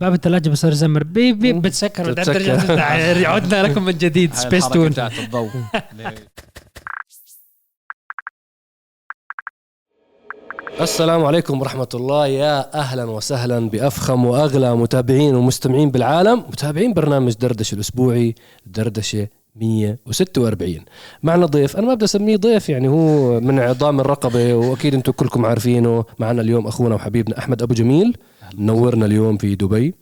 باب الثلاجه بصير يزمر بيب بيب بتسكر. بتسكر. عدنا لكم من جديد. سبيس تون الضوء. السلام عليكم ورحمة الله. يا أهلا وسهلا بأفخم وأغلى متابعين ومستمعين بالعالم. متابعين برنامج دردشة الأسبوعي دردشة 146 معنا ضيف أنا ما بدي أسميه ضيف يعني هو من عظام الرقبة وأكيد أنتم كلكم عارفينه. معنا اليوم أخونا وحبيبنا أحمد أبو جميل. نورنا اليوم في دبي.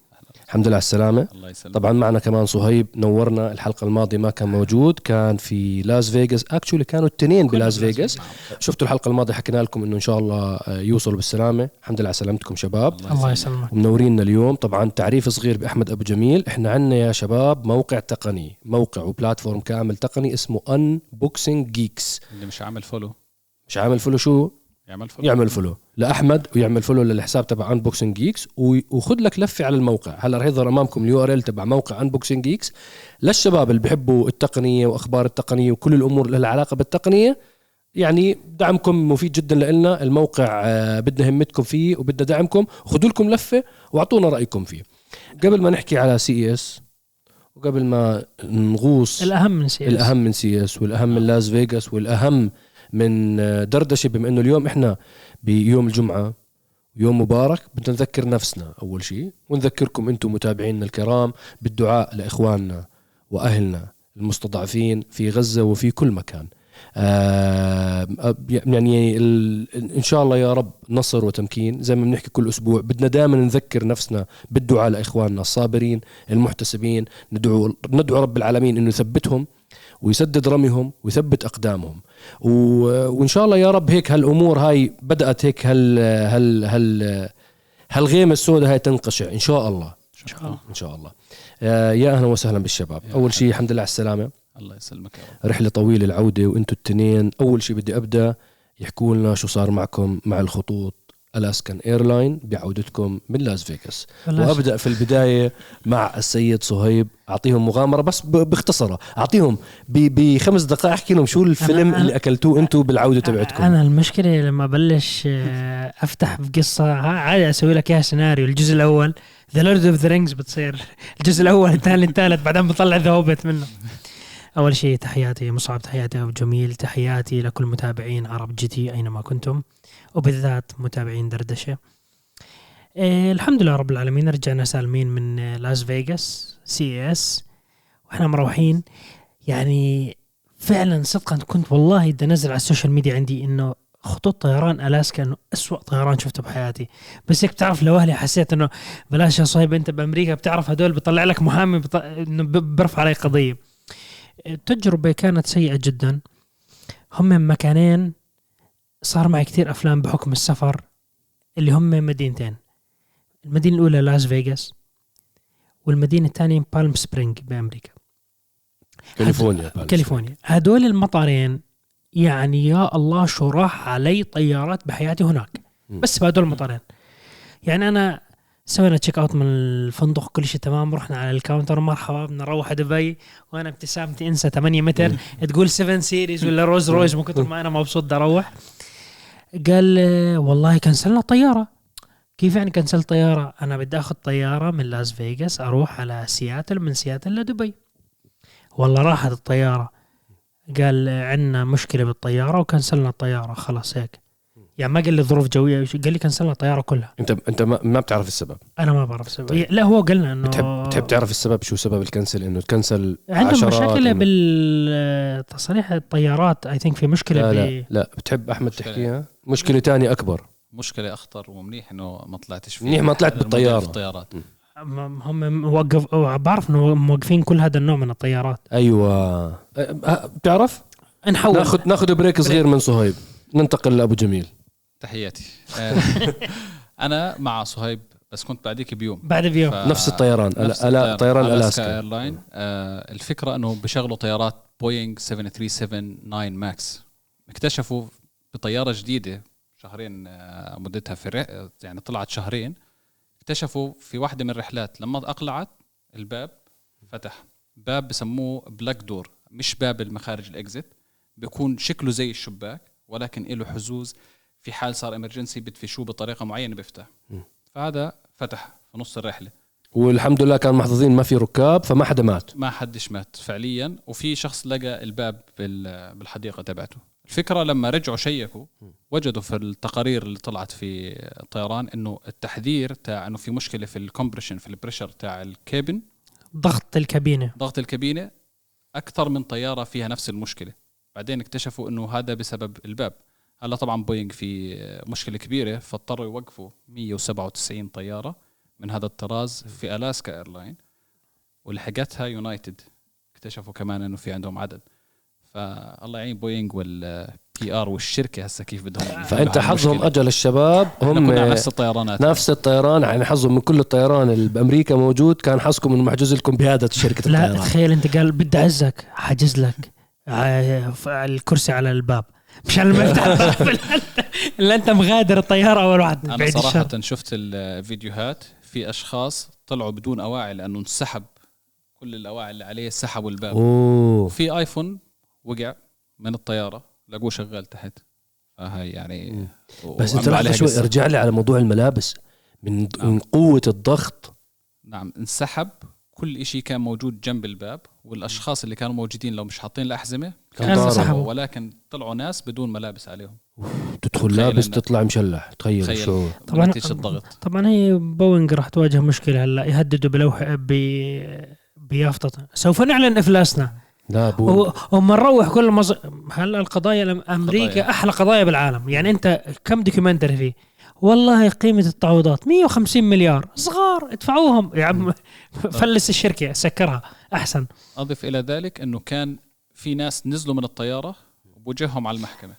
الحمد لله على السلامة. الله يسلمك. طبعا معنا كمان صهيب نورنا الحلقة الماضية ما كان موجود كان في لاس فيغاس. actually كانوا الثنين بلاس فيغاس. شفتوا الحلقة الماضية حكينا لكم إنه إن شاء الله آه، يوصلوا بالسلامة. الحمد لله على سلامتكم شباب. الله يسلمك. ومنورينا اليوم طبعا تعريف صغير بأحمد أبو جميل. إحنا عندنا يا شباب موقع تقني موقع و platform كامل تقني اسمه Unboxing Geeks اللي مش عامل follow مش عامل follow شو؟ يعمل follow يعمل follow لأحمد ويعمل follow للحساب تبع Unboxing Geeks وخذ لك لفة على الموقع. هلا رح يظهر أمامكم ال URL تبع موقع Unboxing Geeks للشباب اللي بحبوا التقنية وأخبار التقنية وكل الأمور اللي لها علاقة بالتقنية يعني دعمكم مفيد جدا لنا الموقع آه، بدنا همتكم فيه وبدنا دعمكم. خذوا لكم لفة واعطونا رأيكم فيه. قبل ما نحكي على CES وقبل ما نغوص الأهم من سي الأهم من CES والأهم من لاس فيغاس والأهم من آه، دردشة بما إنه اليوم إحنا بيوم الجمعة يوم مبارك بدنا نذكر نفسنا أول شيء ونذكركم أنتم متابعينا الكرام بالدعاء لإخواننا وأهلنا المستضعفين في غزة وفي كل مكان. آه يعني ان شاء الله يا رب نصر وتمكين زي ما بنحكي كل أسبوع بدنا دائما نذكر نفسنا بالدعاء لإخواننا الصابرين المحتسبين ندعو ندعو رب العالمين إنه يثبتهم ويسدد رميهم ويثبت أقدامهم. و... وإن شاء الله يا رب هيك هالأمور هاي بدأت هيك هال هال هال هالغيمة السوداء هاي تنقشع. إن شاء الله. إن شاء الله. إن شاء الله. آه يا أهلا وسهلا بالشباب. أول شيء. الحمد لله على السلامة. الله يسلمك يا رب. رحلة طويلة العودة وأنتم الثنين. أول شيء بدي أبدأ يحكوا لنا شو صار معكم مع الخطوط. Alaskan Airline بعودتكم من لاس فيغاس وأبدأ في البداية مع السيد صهيب. أعطيهم مغامرة بس باختصرها أعطيهم بخمس دقائق احكي لهم شو الفيلم أنا- اللي أكلتوه أنتم بالعودة تبعتكم. أنا المشكلة لما بلش آه، أفتح بقصة عادي أسوي لك إياها سيناريو. الجزء الأول The Lord of the Rings بتصير. الجزء الأول الثاني الثالث بعدين بطلع The Hobbit منه. أول شيء تحياتي مصعب تحياتي أبو جميل. تحياتي لكل متابعين عرب GT أينما كنتم. وبالذات متابعين دردشة. إيه الحمد لله رب العالمين رجعنا سالمين من لاس فيغاس CES وإحنا مروحين. يعني فعلا صدقا كنت والله بدي أنزل على ال social media عندي إنه خطوط طيران ألاسكا إنه اسوء طيران شفته بحياتي. بس هيك بتعرف لوهلة حسيت إنه بلاش يا صهيب أنت بأمريكا بتعرف هدول بيطلع لك محامي. إنه ب- برفع علي قضية. التجربة كانت سيئة جدا. هم مكانين صار معي كثير أفلام بحكم السفر اللي هم مدينتين. المدينة الأولى لاس فيغاس والمدينة الثانية بالم سبرينجز بأمريكا. كاليفورنيا. كاليفورنيا. هدول المطارين يعني يا الله شو راح علي طيارات بحياتي هناك. مم. بس بهدول المطارين. يعني أنا سوينا check out من الفندق كل شيء تمام رحنا على ال counter مرحبا بدنا نروح دبي. وأنا ابتسامتي انسى 8 متر. تقول 7 Series ولا Rolls Royce من كثر ما أنا مبسوط بدي أروح. قال والله كنسلنا الطيارة. كيف يعني cancel طيارة أنا بدي آخذ طيارة من لاس فيغاس أروح على سياتل من سياتل لدبي. والله راحت الطيارة. قال عندنا مشكلة بالطيارة وكنسلنا الطيارة. خلاص هيك. يعني ما قال لي ظروف جوية قال لي كنسلنا الطيارة كلها. أنت أنت ما, ما بتعرف السبب. أنا ما بعرف سبب طيب. لا هو قالنا إنه بتحب بتحب تعرف السبب؟ شو سبب ال cancel؟ إنه تكنسل عندهم مشاكل إنه- بالتصاريح الطيارات I think في مشكلة لا ب... لا لا بتحب أحمد. تحكيها؟ مشكلة تانية أكبر. مشكلة أخطر ومنيح إنه ما طلعتش فيه. منيح ما طلعت الموديل بالطيارة. في الطيارات م- هم موقف بعرف إنه موقفين كل هذا النوع من الطيارات. أيوه. أه، أه، بتعرف؟ نحول ناخذ ناخذ break صغير من صهيب. ننتقل لأبو جميل. تحياتي. آه، أنا مع صهيب بس كنت بعديك بيوم. بعد بيوم. ف- نفس الطيران نفس ألا- ألا طيران Alaska Airline آه الفكرة إنه بشغلوا طيارات بوينغ 737 ماكس. اكتشفوا بطيارة جديدة شهرين آه مدتها في يعني طلعت شهرين اكتشفوا في واحدة من الرحلات لما أقلعت الباب فتح. باب بسموه plug door مش باب المخارج ال exit بيكون شكله زي الشباك ولكن له حزوز في حال صار emergency بدفشوه بطريقة معينة بيفتح. فهذا فتح في نص الرحلة. والحمد لله كان محظوظين ما في ركاب فما حدا مات. ما حدش مات فعليا وفي شخص لقى الباب بال- بالحديقة تبعته. الفكرة لما رجعوا شيكوا وجدوا في التقارير اللي طلعت في الطيران إنه التحذير تاع إنه في مشكلة في ال compression في ال pressure تاع ال cabin. ضغط الكابينة. ضغط الكابينة أكثر من طيارة فيها نفس المشكلة. بعدين اكتشفوا إنه هذا بسبب الباب. هلا طبعا بوينغ في مشكلة كبيرة فاضطروا يوقفوا 197 طيارة من هذا الطراز في Alaska Airline. ولحقتها يونايتد. اكتشفوا كمان إنه في عندهم عدد. فالله يعين بوينغ وال PR والشركة هسه كيف بدهم فأنت حظهم. أجل الشباب هم كنا على نفس الطيرانات نفس الطيران يعني حظهم من كل الطيران اللي بأمريكا موجود كان حظكم إنه محجوز لكم بهذا شركة لا الطيران. تخيل أنت قال بدي أعزك حاجز لك ف- الكرسي على الباب. مشان ما يفتح الباب الا أنت مغادر الطيارة أول واحد. أنا بعيد الشر. صراحة شفت الفيديوهات في أشخاص طلعوا بدون أواعي لأنه انسحب كل الأواعي اللي عليه سحبوا الباب. وفي آيفون وقع من الطيارة لقوه شغال تحت. فهي يعني بس أنت لحظه شوي. ارجع لي على موضوع الملابس. من من قوة الضغط. نعم انسحب. كل إشي كان موجود جنب الباب والأشخاص اللي كانوا موجودين لو مش حاطين الأحزمة كانوا. انسحبوا. ولكن طلعوا ناس بدون ملابس عليهم. تدخل لابس تطلع مشلح. تخيل. الشعور طبعا الضغط. طبعا هي بوينغ راح تواجه مشكلة هلأ يهددوا بلوح ب بيافطة. سوف نعلن إفلاسنا. لا بو هم نروح كل مز... هلا القضايا أمريكا قضايا. أحلى قضايا بالعالم. يعني أنت كم documentary فيه؟ والله قيمة التعويضات 150 مليار. صغار. ادفعوهم. يا عم. فلس الشركة سكرها. أحسن. أضف إلى ذلك أنه كان في ناس نزلوا من الطيارة وبوجههم على المحكمة.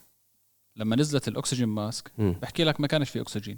لما نزلت الأكسجين ماسك. بحكي لك ما كانش في أكسجين.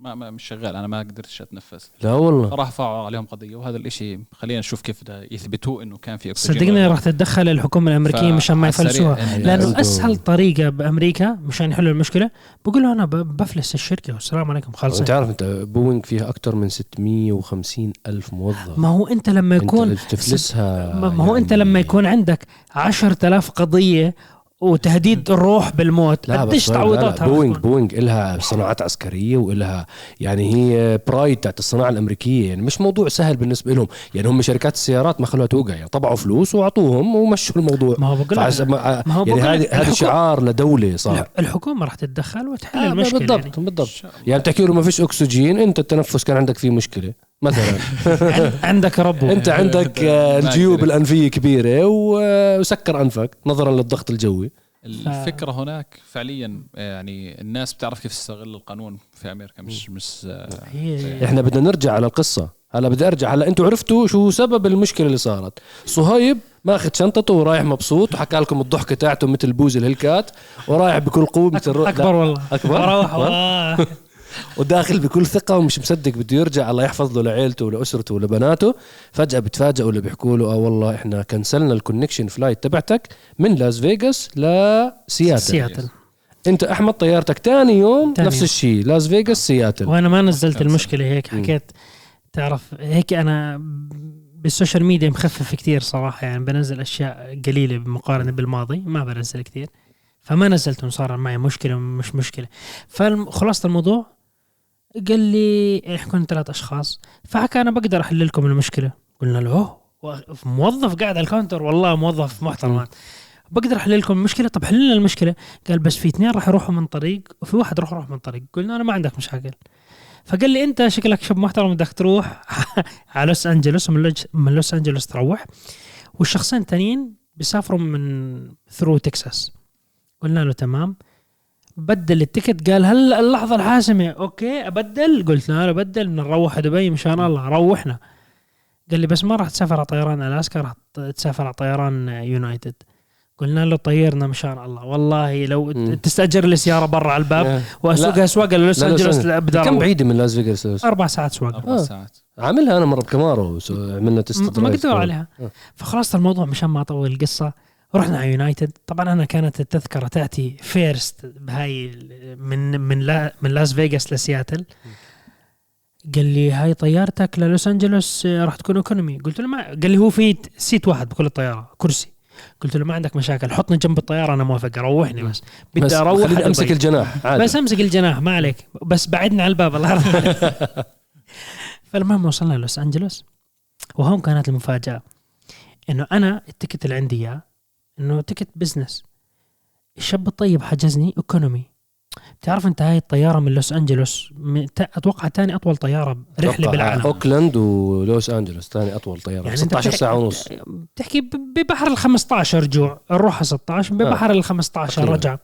ما, ما مش شغال أنا ما قدرتش أتنفس. لا والله. راح رفعوا عليهم قضية وهذا الإشي خلينا نشوف كيف ده يثبتوه إنه كان في أكسجين صدقني. راح تتدخل الحكومة الأمريكية مشان ما يفلسوها. لأنه أسهل طريقة بأمريكا مشان يحلوا المشكلة بقول له أنا ب- بفلس الشركة والسلام عليكم خالص. أنت عارف أنت بوينغ فيها أكثر من 650 ألف موظف. ما هو أنت لما يكون انت تفلسها ما هو أنت يعني- لما يكون عندك 10000 قضية وتهديد الروح بالموت. لا قديش تعويضاتها بوينغ؟ بوينغ إلها صناعات عسكرية وإلها يعني هي pride تاعت الصناعة الأمريكية يعني مش موضوع سهل بالنسبة لهم. يعني هم شركات السيارات ما خلوها توقع يعني طبعوا فلوس وأعطوهم ومشوا الموضوع. ما هو بقول ما ما هو يعني هذا هذا شعار لدولة صار. الح- الحكومة راح تتدخل وتحل آه المشكلة بالضبط يعني. بالضبط. يعني بتحكي له ما فيش أكسجين أنت التنفس كان عندك فيه مشكلة. مثلا. عن- عندك ربو أنت عندك آه، الجيوب. الأنفية كبيرة و- وسكر أنفك نظرا للضغط الجوي. الفكرة هناك فعليا يعني الناس بتعرف كيف تستغل القانون في أمريكا مش مش هي إحنا بدنا نرجع على القصة. هلا بدي أرجع. هلا أنتوا عرفتوا شو سبب المشكلة اللي صارت. صهيب ماخذ شنطته ورايح مبسوط وحكى لكم الضحكة تاعته مثل بوز الهلكات ورايح بكل قوة مثل أكبر والله؟ روح أكبر؟ وداخل بكل ثقة ومش مصدق بده يرجع الله يحفظ له لعيلته ولأسرته ولبناته. فجأة بتفاجئوا اللي بيحكوا له آه والله إحنا كنسلنا ال connection flight تبعتك من لاس فيغاس لسياتل سياتل أنت أحمد طيارتك تاني يوم تاني نفس. الشيء لاس فيغاس سياتل وأنا ما نزلت المشكلة هيك. حكيت تعرف هيك أنا بال social media مخفف كتير صراحة يعني بنزل أشياء قليلة بمقارنة بالماضي ما بنزل كتير. فما نزلت صار معي مشكلة مش مشكلة. فخلاصه الموضوع قال لي إحنا كنا ثلاث أشخاص. فحكى أنا بقدر أحل لكم المشكلة. قلنا له "أوه، موظف قاعد على ال counter. والله موظف محترم. بقدر أحل لكم المشكلة؟ طب حل لنا المشكلة. قال بس في اثنين راح يروحوا من طريق وفي واحد راح يروح من طريق. قلنا أنا ما عندك مشاكل. فقال لي أنت شكلك شاب محترم بدك تروح على لوس أنجلوس من لوس أنجلوس تروح. والشخصين التانيين بيسافروا من through تكساس قلنا له تمام. بدل ال ticket. قال هلا اللحظة الحاسمة؟ okay أبدل. قلت له أنا بدل بدنا نروح دبي مشان الله روحنا. قال لي بس ما راح تسافر على طيران ألاسكا راح تسافر على طيران يونايتد. قلنا له طيرنا مشان الله. والله لو مم. تستأجر لي سيارة برا على الباب. واسوقها سواقه لوس انجلوس كم. بعيدة من لاس فيغاس؟ أربع ساعات سواقه أربع آه. ساعات. عاملها أنا مرة بكامارو سو- عملنا test ما drive. قدروا عليها. آه. فخلاص الموضوع مشان ما أطول القصة. رحنا على يونايتد. طبعا أنا كانت التذكرة تاعتي first بهاي من من لا من لاس فيغاس لسياتل. قال لي هاي طيارتك للوس أنجلوس آه، راح تكون economy قلت له ما قال لي هو في seat واحد بكل الطيارة كرسي. قلت له ما عندك مشاكل حطني جنب الطيارة أنا موافق روحني بس. بس بدي أروح على أمسك. الجناح عادي. بس أمسك الجناح ما عليك. بس بعدنا على الباب الله يرحمه. فالمهم وصلنا لوس أنجلوس. وهون كانت المفاجأة إنه أنا ال ticket اللي عندي إياه إنه ticket business الشاب الطيب حجزني economy بتعرف أنت هاي الطيارة من لوس انجلوس أتوقع تاني أطول طيارة رحلة بالعالم. أوكلاند ولوس انجلوس ثاني أطول طيارة يعني يعني أنت 16 بتحكي- ساعة ونص. بتحكي ببحر ال 15 رجوع الروحه 16 ببحر ال 15 تقريباً. رجع.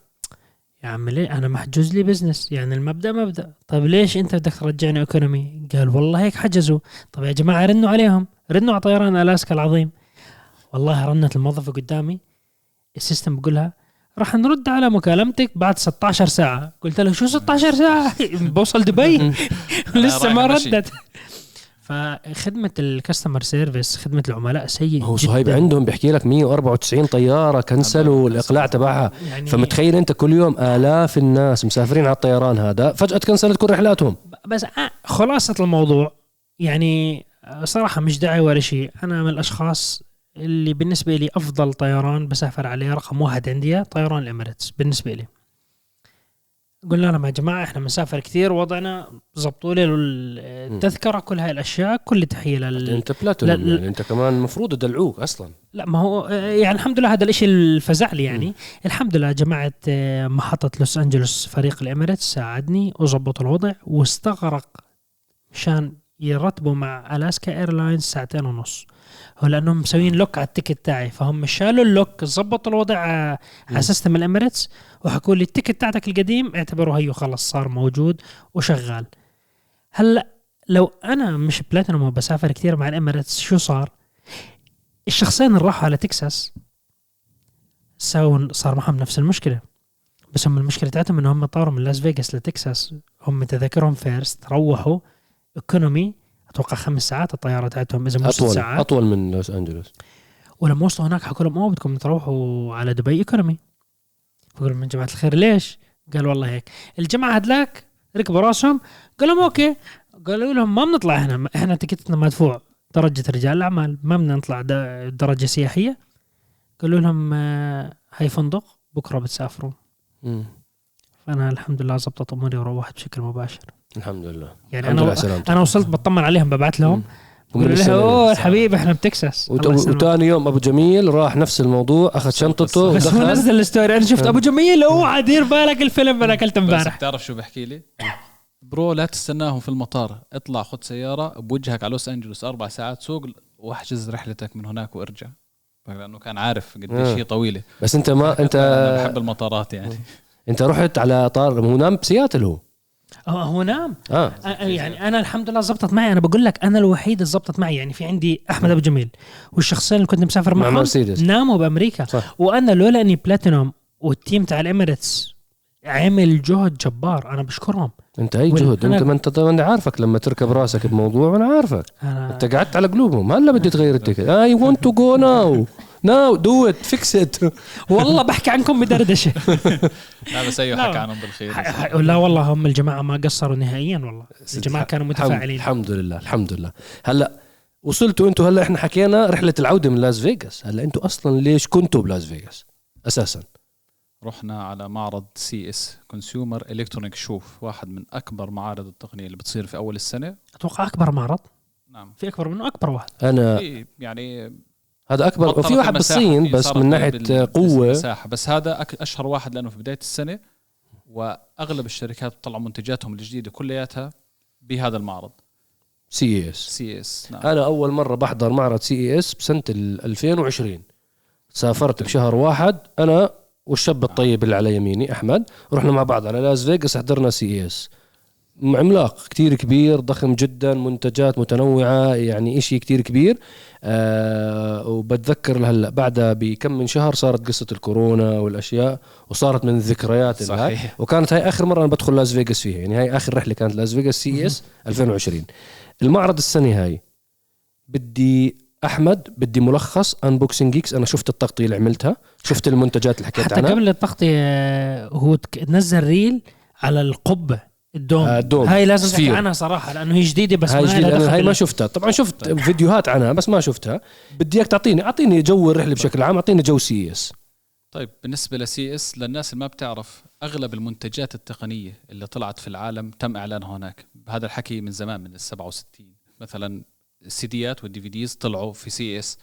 يا عم ليه؟ أنا محجوز لي business يعني المبدأ مبدأ. طيب ليش أنت بدك ترجعني economy قال والله هيك حجزوا. طيب يا جماعة رنوا عليهم. رنوا على طيران ألاسكا العظيم. والله رنت الموظفه قدامي. ال system بقول لها راح نرد على مكالمتك بعد 16 ساعة. قلت له شو 16 ساعة؟ بوصل دبي؟ لسه ما. ردت. فخدمة ال customer service خدمة العملاء سيء هو. صهيب عندهم بيحكي لك 194 طيارة كنسلوا الإقلاع تبعها. يعني فمتخيل أنت كل يوم آلاف الناس مسافرين على الطيران هذا فجأة تكنسلت كل رحلاتهم. بس آه، خلاصة الموضوع يعني صراحة مش داعي ولا شيء. أنا من الأشخاص اللي بالنسبة لي أفضل طيران بسافر عليه رقم واحد عندي طيران الإماراتس بالنسبة لي. قلنا لهم يا جماعة إحنا بنسافر كثير وضعنا زبطوا لي التذكرة كل هاي الأشياء كل تحية لل... أنت بلاتينوم لا- لا. يعني أنت كمان المفروض يدلعوك أصلا. لا ما هو آه، يعني الحمد لله هذا الإشي اللي فزع لي يعني. الحمد لله جماعة آه، محطة لوس أنجلوس فريق الإماراتس ساعدني وظبطوا الوضع واستغرق مشان يرتبوا مع ألاسكا إيرلاينز ساعتين ونص. هو لأنهم مسويين lock على ال ticket تاعي. فهم شالوا ال lock ظبطوا الوضع على على system الإماراتس وحكوا لي ال ticket تاعتك القديم اعتبره هيو خلص صار موجود وشغال. هلأ لو أنا مش بلاتينوم وبسافر كثير مع الإماراتس شو صار؟ الشخصين اللي راحوا على تكساس سووا صار معهم نفس المشكلة. بس هم المشكلة تاعتهم انهم هم طاروا من لاس فيغاس لتكساس. هم تذاكرهم first روحوا economy أتوقع خمس ساعات الطيارة تاعتهم إذا مو ست ساعات. أطول من لوس أنجلوس. ولما وصلوا هناك حكوا لهم أوه بدكم تروحوا على دبي ايكونومي لهم يا جماعة الخير ليش؟ قال والله هيك. الجماعة هدلاك ركبوا راسهم قال لهم أوكي. قالوا لهم ما بنطلع هنا إحنا تكتنا مدفوع درجة رجال الأعمال ما بدنا نطلع د- درجة سياحية. قالوا لهم آه، هاي فندق بكرة بتسافروا. مم. فأنا الحمد لله زبطت أموري وروحت بشكل مباشر. الحمد لله. يعني الحمد لله أنا سلامتك. أنا وصلت بطمن عليهم ببعث لهم. بقول له أوه. حبيبي إحنا بتكساس. وتاني يوم أبو جميل راح نفس الموضوع أخذ شنطته بس هو نزل ال story. أنا شفت أبو جميل اوعى دير بالك الفيلم أنا أكلته بس امبارح. بتعرف شو بحكي لي؟ bro لا تستناهم في المطار. اطلع خد سيارة بوجهك على لوس أنجلوس أربع ساعات سوق واحجز رحلتك من هناك وارجع. لأنه كان عارف قديش آه. هي طويلة. بس أنت ما انت بحب المطارات يعني. أنت رحت على طار هو نام بسياتل هو. هو هو نام أ- يعني أنا الحمد لله زبطت معي. أنا بقول لك أنا الوحيد اللي زبطت معي. يعني في عندي أحمد أبو جميل. والشخصين اللي كنت مسافر مع معهم مرسيدس. ناموا بأمريكا. صح. وأنا لولا إني بلاتينوم وال team تاع الإميريتس عمل جهد جبار. أنا بشكرهم. انت اي جهد انت ما انت أنا عارفك لما تركب راسك بموضوع وأنا عارفك. أنا أنت قعدت على قلوبهم هلا بدي تغير ال ticket. I want to go now now do it fix it والله بحكي عنكم بدردشة. لا بس لا. حكى عنهم بالخير. لا والله هم الجماعة ما قصروا نهائيا والله. الجماعة كانوا متفاعلين. الحمد لله الحمد لله. هلا وصلتوا أنتوا هلا إحنا حكينا رحلة العودة من لاس فيغاس هلا أنتوا أصلا ليش كنتوا بلاس فيغاس؟ أساسا. رحنا على معرض سي اس Consumer Electronics Show واحد من أكبر معارض التقنية اللي بتصير في أول السنة. أتوقع أكبر معرض. نعم. في أكبر منه أكبر واحد. أنا في يعني هذا أكبر وفي واحد بالصين في بس من ناحية بال- قوة. بالمساحة. بس هذا أك- أشهر واحد لأنه في بداية السنة وأغلب الشركات بتطلعوا منتجاتهم الجديدة كلياتها بهذا المعرض. سي اس سي اس نعم. أنا أول مرة بحضر معرض سي اس بسنة ال 2020 سافرت بشهر واحد. أنا والشاب الطيب اللي على يميني أحمد. رحنا مع بعض على لاس فيغاس حضرنا سي إي إس. عملاق كتير كبير ضخم جدا منتجات متنوعة يعني إشي كتير كبير. آه وبتذكر هلا بعدها بكم من شهر صارت قصة الكورونا والأشياء وصارت من الذكريات صحيح. وكانت هاي آخر مرة أنا بدخل لاس فيغاس فيها يعني هاي آخر رحلة كانت لاس فيغاس سي إس 2020 المعرض السنة هاي بدي أحمد بدي ملخص انبوكسنج جيكس أنا شفت التغطية اللي عملتها شفت المنتجات اللي حكيت حتى عنها. قبل التغطية آه، هو نزل reel على القبة ال dome, آه، ال dome. هاي لازم. تحكي عنها صراحة لأنه هي جديدة بس هاي ما جديد لها أنا دخل. هاي ما شفتها. طبعا شفت فيديوهات عنها بس ما شفتها. بدي إياك تعطيني أعطيني جو الرحلة بشكل عام أعطيني جو سي اس طيب بالنسبة لسي اس للناس اللي ما بتعرف أغلب المنتجات التقنية اللي طلعت في العالم تم إعلانها هناك. هذا الحكي من زمان من ال 67 مثلا السيديات وال DVDs طلعوا في سي اس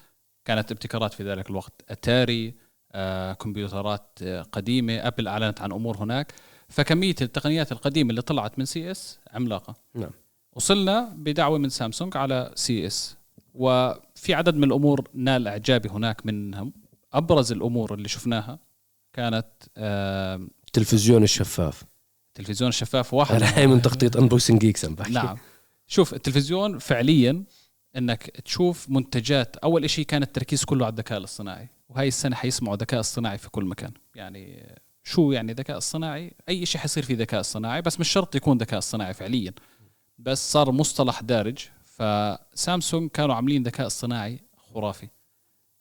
كانت ابتكارات في ذلك الوقت. أتاري آه، كمبيوترات آه، قديمة. أبل أعلنت عن أمور هناك. فكمية التقنيات القديمة اللي طلعت من سي اس عملاقة. نعم. وصلنا بدعوة من سامسونج على سي اس وفي عدد من الأمور نال إعجابي هناك منهم أبرز الأمور اللي شفناها كانت آه، التلفزيون الشفاف. التلفزيون الشفاف واحد. هاي من تخطيط انبوكسنج جيكس نعم. شوف التلفزيون فعليا إنك تشوف منتجات أول شيء كان التركيز كله على الذكاء الاصطناعي وهي السنة حيسمعوا ذكاء اصطناعي في كل مكان. يعني شو يعني ذكاء اصطناعي؟ أي شيء حيصير فيه ذكاء اصطناعي بس مش شرط يكون ذكاء اصطناعي فعليا. بس صار مصطلح دارج فسامسونج كانوا عاملين ذكاء اصطناعي خرافي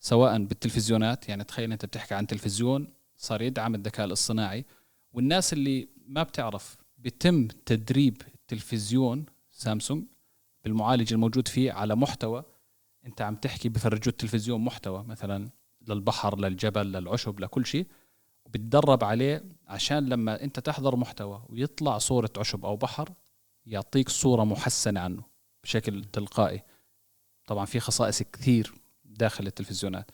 سواء بالتلفزيونات يعني تخيل أنت بتحكي عن تلفزيون صار يدعم الذكاء الاصطناعي. والناس اللي ما بتعرف بيتم تدريب التلفزيون سامسونج بالمعالج الموجود فيه على محتوى. انت عم تحكي بفرجوا التلفزيون محتوى مثلا للبحر للجبل للعشب لكل شيء وبتدرب عليه عشان لما انت تحضر محتوى ويطلع صورة عشب أو بحر يعطيك صورة محسنة عنه بشكل تلقائي. طبعا في خصائص كثير داخل التلفزيونات.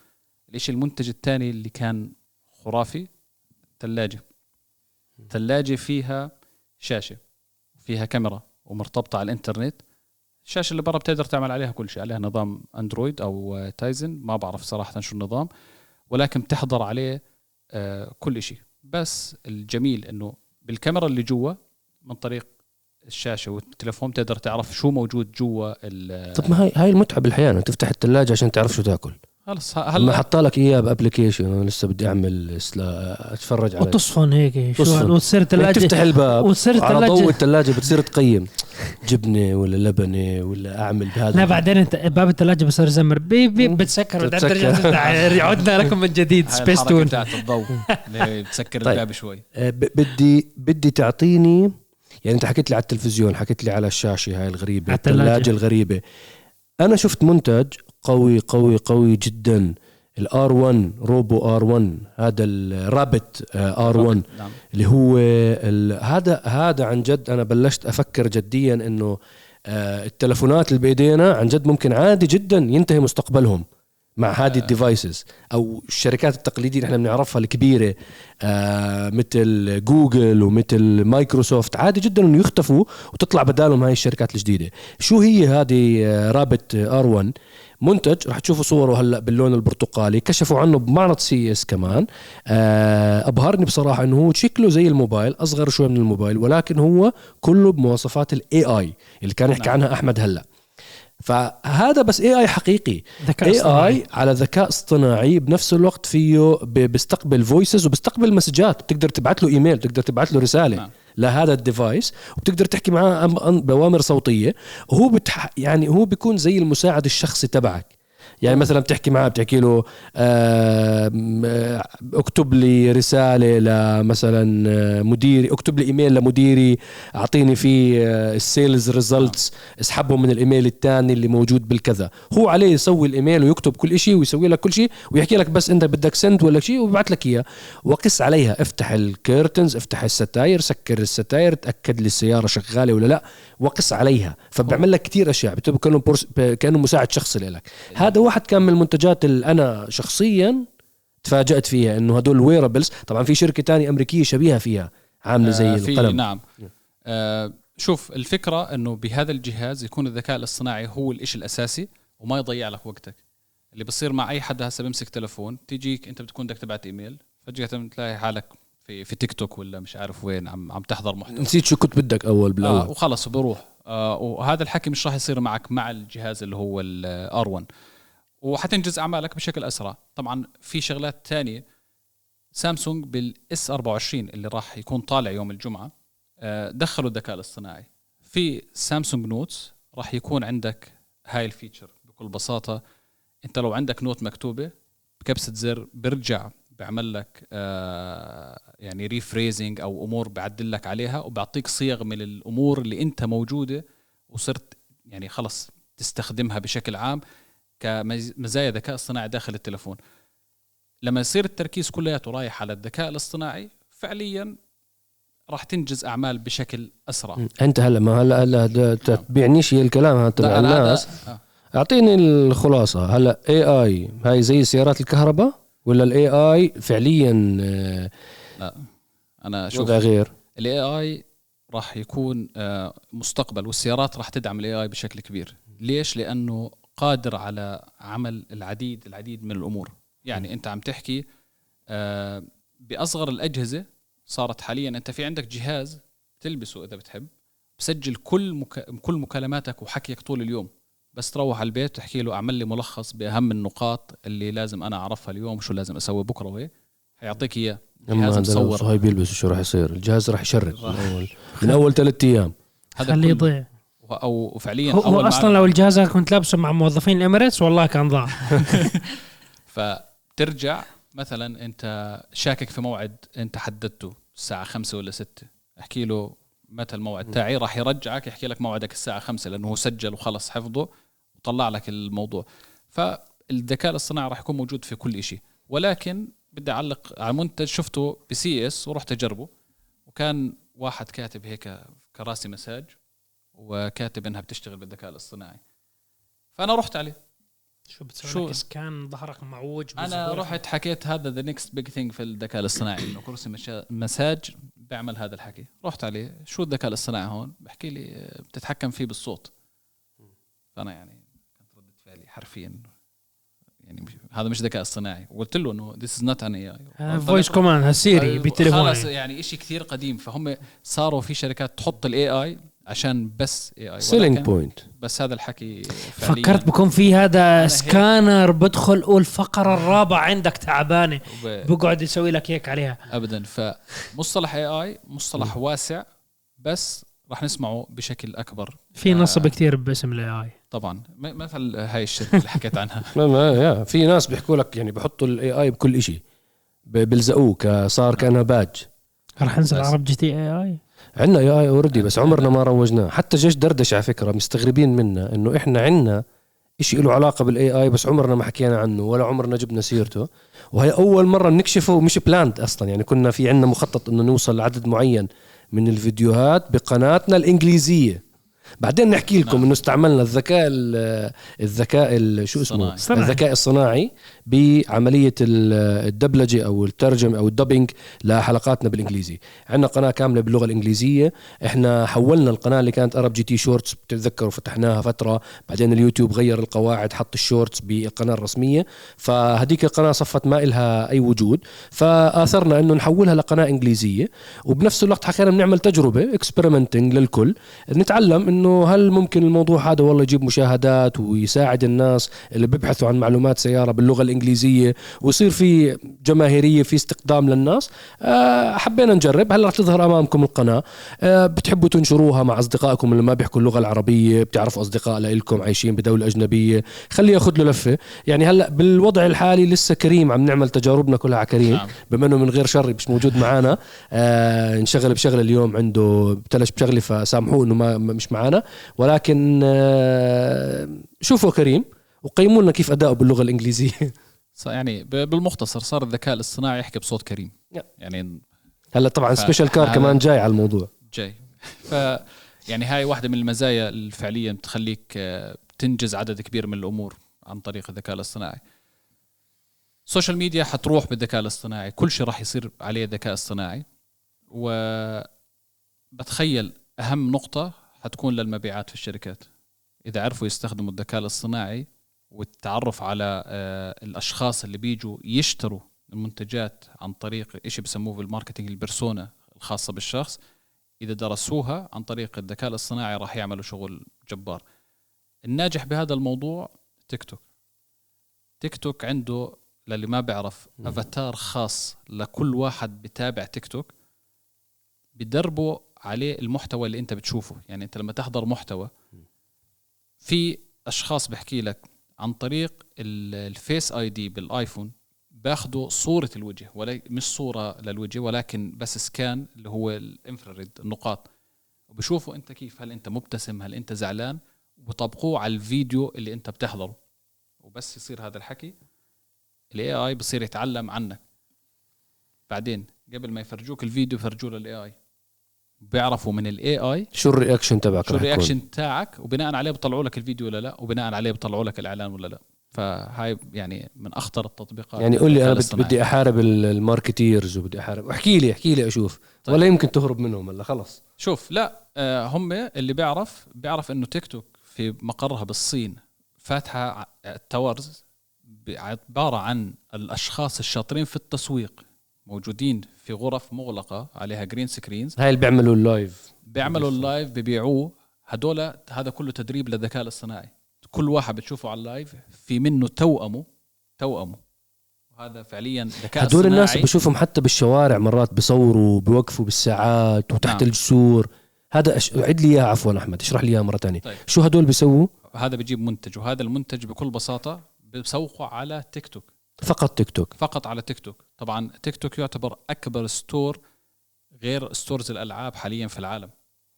الإشي المنتج الثاني اللي كان خرافي ثلاجة ثلاجة فيها شاشة فيها كاميرا ومرتبطة على الإنترنت. الشاشة اللي برا بتقدر تعمل عليها كل شيء عليها نظام اندرويد أو تايزن ما بعرف صراحة شو النظام ولكن بتحضر عليه آه، كل شيء. بس الجميل إنه بالكاميرا اللي جوا من طريق الشاشة والتليفون تقدر تعرف شو موجود جوا طب ما هاي هاي المتعة بالحياة انك تفتح الثلاجه عشان تعرف شو تاكل. خلص هلا. حط لك إياه بأبلكيشن أنا لسه بدي أعمل سلا أتفرج على وتصفن هيك شو تصفن. وتصير ثلاجه تفتح الباب. وتصير على ضوء ثلاجه الثلاجه بتصير تقيم. جبنة ولا لبنة ولا أعمل بهذا لا بعدين انت باب الثلاجه بصير يزمر بيب بيب بتسكر عدنا لكم من جديد سبيس تون. بتاعت الضوء. بتسكر طيب. الباب شوي؟ آه، ب- بدي بدي تعطيني يعني انت حكيت لي على التلفزيون حكيت لي على الشاشة هاي الغريبة. الثلاجه الغريبة. أنا شفت منتج قوي قوي قوي جدا. ال R1 روبو R1 هذا ال Rabbit R1 نعم. اللي هو هذا هذا عن جد أنا بلشت أفكر جديا إنه آه، التلفونات اللي بايدينا عن جد ممكن عادي جدا ينتهي مستقبلهم. مع هذه ال devices أو الشركات التقليدية اللي إحنا بنعرفها الكبيرة آه مثل جوجل ومثل مايكروسوفت عادي جدا إنه يختفوا وتطلع بدالهم هاي الشركات الجديدة. شو هي هذه آه، Rabbit R1 منتج رح تشوفوا صوره هلأ باللون البرتقالي كشفوا عنه بمعرض سي اس كمان. آه أبهرني بصراحة إنه هو شكله زي الموبايل أصغر شوي من الموبايل ولكن هو كله بمواصفات ال AI اللي كان يحكي نعم. عنها أحمد هلأ. فهذا بس AI حقيقي. ذكاء AI على ذكاء اصطناعي بنفس الوقت فيه بيستقبل voices وبيستقبل messages بتقدر تبعت له ايميل بتقدر تبعت له رسالة نعم. لهذا ال device وبتقدر تحكي معاه باوامر صوتية. وهو بتح يعني هو بيكون زي المساعد الشخصي تبعك. يعني مثلا بتحكي معاه بتحكي له آم، آه، اكتب لي رسالة لمثلا آه، مديري اكتب لي إيميل لمديري أعطيني فيه آه، ال sales results اسحبه من الإيميل الثاني اللي موجود بالكذا. هو عليه يسوي الإيميل ويكتب كل شيء ويسوي لك كل شيء ويحكي لك بس أنت بدك send ولا شيء وببعث لك إياه. وقس عليها افتح ال curtains افتح الستاير سكر الستاير تأكد لي السيارة شغالة ولا لا. وقس عليها. فبعمل لك كثير أشياء بتبقى كأنه. كأنه مساعد شخصي لك. هذا واحد كان من المنتجات اللي أنا شخصيا تفاجأت فيها إنه هدول wearables طبعا في شركة تانية أمريكية شبيهة فيها عاملة زي آه، في القلم. نعم. آه شوف الفكرة إنه بهذا الجهاز يكون الذكاء الاصطناعي هو الإشي الأساسي وما يضيع لك وقتك. اللي بصير مع أي حدا هسه بيمسك تلفون تيجيك أنت بتكون بدك تبعت إيميل فجأة تلاقي حالك في في تيك توك ولا مش عارف وين عم عم تحضر محتوى. نسيت شو كنت بدك أول بالأول. آه وخلص بروح. آه وهذا الحكي مش راح يصير معك مع الجهاز اللي هو ال R1 وحتنجز أعمالك بشكل أسرع. طبعا في شغلات تانية. سامسونج بال S24 اللي راح يكون طالع يوم الجمعة آه دخلوا الذكاء الاصطناعي. في سامسونج Notes راح يكون عندك هاي ال feature بكل بساطة. أنت لو عندك note مكتوبة بكبسة زر بيرجع بيعمل لك آه يعني rephrasing أو أمور بعدل لك عليها وبيعطيك صيغ من الأمور اللي أنت موجودة وصرت يعني خلص تستخدمها بشكل عام. كمزايا ذكاء اصطناعي داخل التلفون. لما يصير التركيز كلياته رايح على الذكاء الاصطناعي فعليا راح تنجز أعمال بشكل أسرع. أنت هلا ما هلا هلا د- تبيعنيش الكلام هذا تبع الناس آه. أعطيني الخلاصة. هلا AI هاي زي سيارات الكهرباء ولا ال AI فعليا آه، لا أنا شوف وضع غير ال AI راح يكون آه، مستقبل والسيارات راح تدعم ال AI بشكل كبير. ليش؟ لأنه قادر على عمل العديد العديد من الأمور. يعني أنت عم تحكي آه، بأصغر الأجهزة صارت حاليا أنت في عندك جهاز تلبسه إذا بتحب بسجل كل مك... كل مكالماتك وحكيك طول اليوم. بس تروح على البيت تحكي له أعمل لي ملخص بأهم النقاط اللي لازم أنا أعرفها اليوم شو لازم أسوي بكرة وهيك. حيعطيك إياه. أما جهاز مصور. صهيب يلبس شو راح يصير؟ الجهاز راح يشرد. من. اول من أول ثلاث أيام. هذا خليه يضيع. أو فعليا هو, أول أصلا لو الجهاز كنت لابسه مع موظفين الـ Emirates والله كان ضاع. فترجع مثلا أنت شاكك في موعد أنت حددته الساعة خمسة ولا ستة. أحكي له متى الموعد تاعي راح يرجعك يحكي لك موعدك الساعة خمسة لأنه هو سجل وخلص حفظه وطلع لك الموضوع. فالذكاء الاصطناعي راح يكون موجود في كل إشي. ولكن بدي أعلق على منتج شفته ب CES ورحت أجربه. وكان واحد كاتب هيك كراسي مساج. وكاتب إنها بتشتغل بالذكاء الاصطناعي. فأنا رحت عليه. شو بتسوي؟ شو؟ scan ظهرك معوج أنا. رحت حكيت هذا the next big thing في الذكاء الاصطناعي إنه كرسي مشا- مساج بيعمل هذا الحكي. رحت عليه. شو الذكاء الاصطناعي هون؟ بحكي لي بتتحكم فيه بالصوت. فأنا يعني كانت ردة فعلي حرفيا يعني مش هذا مش ذكاء اصطناعي. وقلت له إنه this is not an AI voice command Siri خلص بتليفوني يعني شيء كثير قديم. فهم صاروا في شركات تحط ال AI عشان بس AI selling point بس هذا الحكي فعليا. فكرت بكون في هذا. سكانر بدخل والفقره الرابعة عندك تعبانة. وب- بقعد يسوي لك هيك عليها. ابدا. فمصطلح AI مصطلح واسع بس راح نسمعه بشكل أكبر. في آه. نصب كثير باسم ال AI طبعا. م- مثل هاي الشركة اللي حكيت عنها. ما ما يا في ناس بيحكوا لك يعني بحطوا ال AI بكل شيء بيلزقوه ك- صار كانه باج رح ننزل بس. عرب جي تي AI عندنا AI already بس عمرنا ما روجناه. حتى جيش دردش على فكرة مستغربين منا إنه إحنا عندنا شيء له علاقة بال AI بس عمرنا ما حكينا عنه ولا عمرنا جبنا سيرته. وهي أول مرة نكشفه مش planned أصلا. يعني كنا في عندنا مخطط إنه نوصل لعدد معين من الفيديوهات بقناتنا الإنجليزية. بعدين نحكي لكم نعم. إنه استعملنا الذكاء ال- الذكاء ال- شو اسمه؟ الصناعي. صناعي. الذكاء الصناعي بعملية ال- الدبلجة أو الترجمة أو ال dubbing لحلقاتنا بالإنجليزي. عندنا قناة كاملة باللغة الإنجليزية. إحنا حولنا القناة اللي كانت أرب جي تي shorts بتتذكروا فتحناها فترة. بعدين اليوتيوب غير القواعد حط ال shorts بالقناه الرسمية. فهديك القناة صفت ما إلها أي وجود. فآثرنا إنه نحولها لقناة إنجليزية. وبنفس الوقت حكينا بنعمل تجربة experimenting للكل. نتعلم إنه هل ممكن الموضوع هذا والله يجيب مشاهدات ويساعد الناس اللي بيبحثوا عن معلومات سيارة باللغة الإنجليزية ويصير في جماهيرية في استقدام للناس؟ آه، حبينا نجرب. هلا رح تظهر أمامكم القناة. آه، بتحبوا تنشروها مع أصدقائكم اللي ما بيحكوا اللغة العربية بتعرفوا أصدقاء لكم عايشين بدولة أجنبية. خليه ياخذ له لفة. يعني هلا بالوضع الحالي لسه كريم عم نعمل تجاربنا كلها على كريم نعم. بما إنه من غير شر مش موجود معنا آه انشغل بشغله اليوم عنده بتلش بشغلة فسامحوه إنه ما ما- مش معنا ولكن آه شوفوا كريم وقيموا لنا كيف أداؤه باللغة الإنجليزية. يعني بالمختصر صار الذكاء الاصطناعي يحكي بصوت كريم. يعني هلأ طبعا سبيشال كار كمان جاي على الموضوع. جاي. ف يعني هاي واحدة من المزايا اللي فعليا بتخليك آه، تنجز عدد كبير من الأمور عن طريق الذكاء الاصطناعي. ال social media حتروح بالذكاء الاصطناعي. كل شيء راح يصير عليه ذكاء اصطناعي. وبتخيل أهم نقطة حتكون للمبيعات في الشركات. إذا عرفوا يستخدموا الذكاء الاصطناعي والتعرف على آه، الأشخاص اللي بيجوا يشتروا المنتجات عن طريق إشي بسموه بال marketing ال persona الخاصة بالشخص إذا درسوها عن طريق الذكاء الاصطناعي راح يعملوا شغل جبار. الناجح بهذا الموضوع تيك توك. تيك توك عنده للي ما بيعرف. أفاتار خاص لكل واحد بتابع تيك توك بدربوا عليه المحتوى اللي انت بتشوفه. يعني انت لما تحضر محتوى في أشخاص بحكي لك عن طريق ال- الـ Face ID بالآيفون باخذوا صورة الوجه ولا مش صورة للوجه ولكن بس scan اللي هو ال infrared النقاط. وبشوفوا انت كيف هل انت مبتسم هل انت زعلان؟ وبطبقوه على الفيديو اللي انت بتحضره. وبس يصير هذا الحكي. ال AI بصير يتعلم عنك. بعدين قبل ما يفرجوك الفيديو فرجوه لل AI بيعرفوا من ال AI شو ال reaction تبعك شو؟ ال reaction تاعك وبناء عليه بيطلعوا لك الفيديو ولا لا وبناء عليه بيطلعوا لك الإعلان ولا لا فهاي يعني من أخطر التطبيقات يعني قول لي أنا بدي. أحارب ال- marketers وبدي أحارب احكي لي احكي لي أشوف طيب. ولا يمكن تهرب منهم هلا خلص شوف لا آه، هم اللي بيعرف بيعرف إنه تيك توك في مقرها بالصين فاتحة ال towers عباره عن الأشخاص الشاطرين في التسويق موجودين في غرف مغلقة عليها green screens هاي اللي بيعملوا ال live بيعملوا ال live ببيعوه. هدول هذا كله تدريب للذكاء الاصطناعي. كل واحد بتشوفه على ال live في منه توأمه توأمه. وهذا فعليا ذكاء هدول الناس اصطناعي. بشوفهم حتى بالشوارع مرات بصوروا بيوقفوا بالساعات وتحت نعم. الجسور. هذا أش... عد لي اياها عفوا أحمد اشرح لي اياها مرة ثانية طيب. شو هدول بيسووا؟ هذا بيجيب منتج وهذا المنتج بكل بساطة بسوقه على تيك توك فقط تيك توك فقط على تيك توك طبعا تيك توك يعتبر أكبر store غير stores الألعاب حاليا في العالم.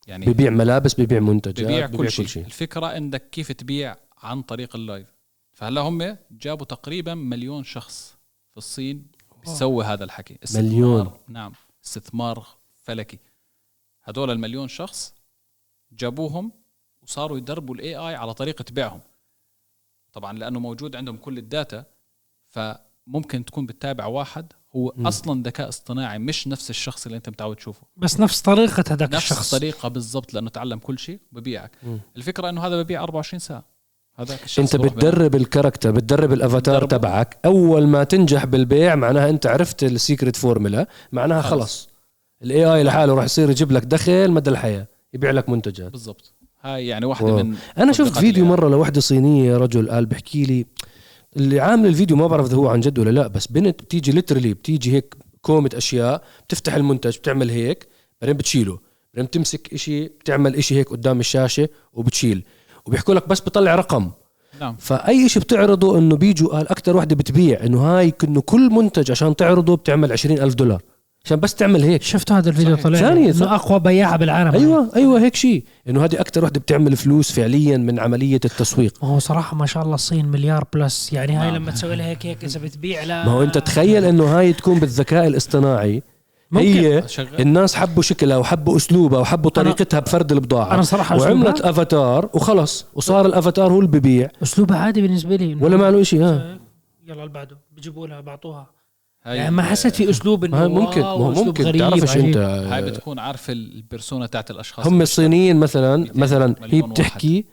يعني ببيع ملابس ببيع منتجات ببيع كل شيء. الفكرة انك كيف تبيع عن طريق ال live. فهلا هم جابوا تقريبا مليون شخص في الصين بيسوي هذا الحكي. استثمار- مليون. نعم. استثمار فلكي. هدول المليون شخص جابوهم وصاروا يدربوا ال AI على طريقة بيعهم. طبعا لأنه موجود عندهم كل ال data فممكن تكون بتتابع واحد هو مم. أصلا ذكاء اصطناعي مش نفس الشخص اللي أنت متعود تشوفه بس نفس طريقة هذاك نفس الشخص الطريقة بالضبط لأنه تعلم كل شيء ببيعك مم. الفكرة إنه هذا ببيع 24 ساعة هذاك الشخص أنت بتدرب ال character بتدرب الأفاتار. تبعك أول ما تنجح بالبيع معناها أنت عرفت ال secret formula معناها خلص. خلص ال AI لحاله راح يصير يجيب لك دخل مدى الحياة يبيع لك منتجات بالضبط هاي يعني واحدة wow. من أنا شفت فيديو. مرة لوحده صينية رجل قال بحكي لي اللي عامل الفيديو ما بعرف إذا هو عن جد ولا لا بس بنت بتيجي literally بتيجي هيك كومة أشياء بتفتح المنتج بتعمل هيك بعدين بتشيله. بعدين بتمسك إشي بتعمل إشي هيك قدام الشاشة وبتشيل. وبيحكوا لك بس بطلع رقم. نعم. فأي شيء بتعرضه إنه بيجوا قال أكثر وحدة بتبيع إنه هاي انه كل منتج عشان تعرضه بتعمل عشرين ألف دولار. عشان بس تعمل هيك. شفت هذا الفيديو صحيح. طلع؟ ثانية، إنه أقوى بياعه بالعالم. أيوه أيوه هيك شيء إنه هذه أكثر وحدة بتعمل فلوس فعليا من عملية التسويق. ما هو صراحة ما شاء الله الصين مليار plus. يعني هاي. لما تسوي لها هيك هيك إذا بتبيع لا. ما هو أنت تخيل إنه هاي تكون بالذكاء الاصطناعي. ممكن. هي شغال. الناس حبوا شكلها وحبوا أسلوبها وحبوا طريقتها بفرد البضاعة. أنا صراحة وعملت أسلوبها, أفاتار وخلص. وصار الأفاتار هو اللي ببيع. أسلوبها عادي بالنسبة لي. ولا ما له شيء ها. يلا اللي بعده. بيجيبوا لها بعطوها. يعني ما حسيت في أسلوب إنه ممكن ما واو، هو أسلوب ممكن. غريب، تعرفش. أنت؟ هاي بتكون عارف البيرسونا تاعت الأشخاص هم الصينيين مثلا 200 مثلا هي بتحكي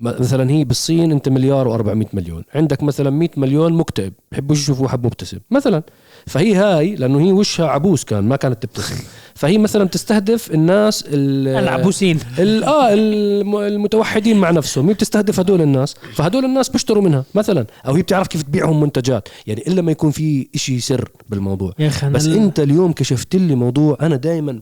م- مثلا هي بالصين أنت مليار و400 مليون. عندك مثلا 100 مليون مكتئب بحبوش يشوفوا حب مبتسم مثلا. فهي هاي لأنه هي وشها عبوس كان ما كانت تبتسم. فهي مثلا تستهدف الناس ال- العبوسين. ال- آه الم- المتوحدين مع نفسهم. هي بتستهدف هدول الناس فهدول الناس بيشتروا منها مثلا. أو هي بتعرف كيف تبيعهم منتجات. يعني إلا ما يكون في إشي سر بالموضوع. بس ال- أنت اليوم كشفت لي موضوع أنا دائما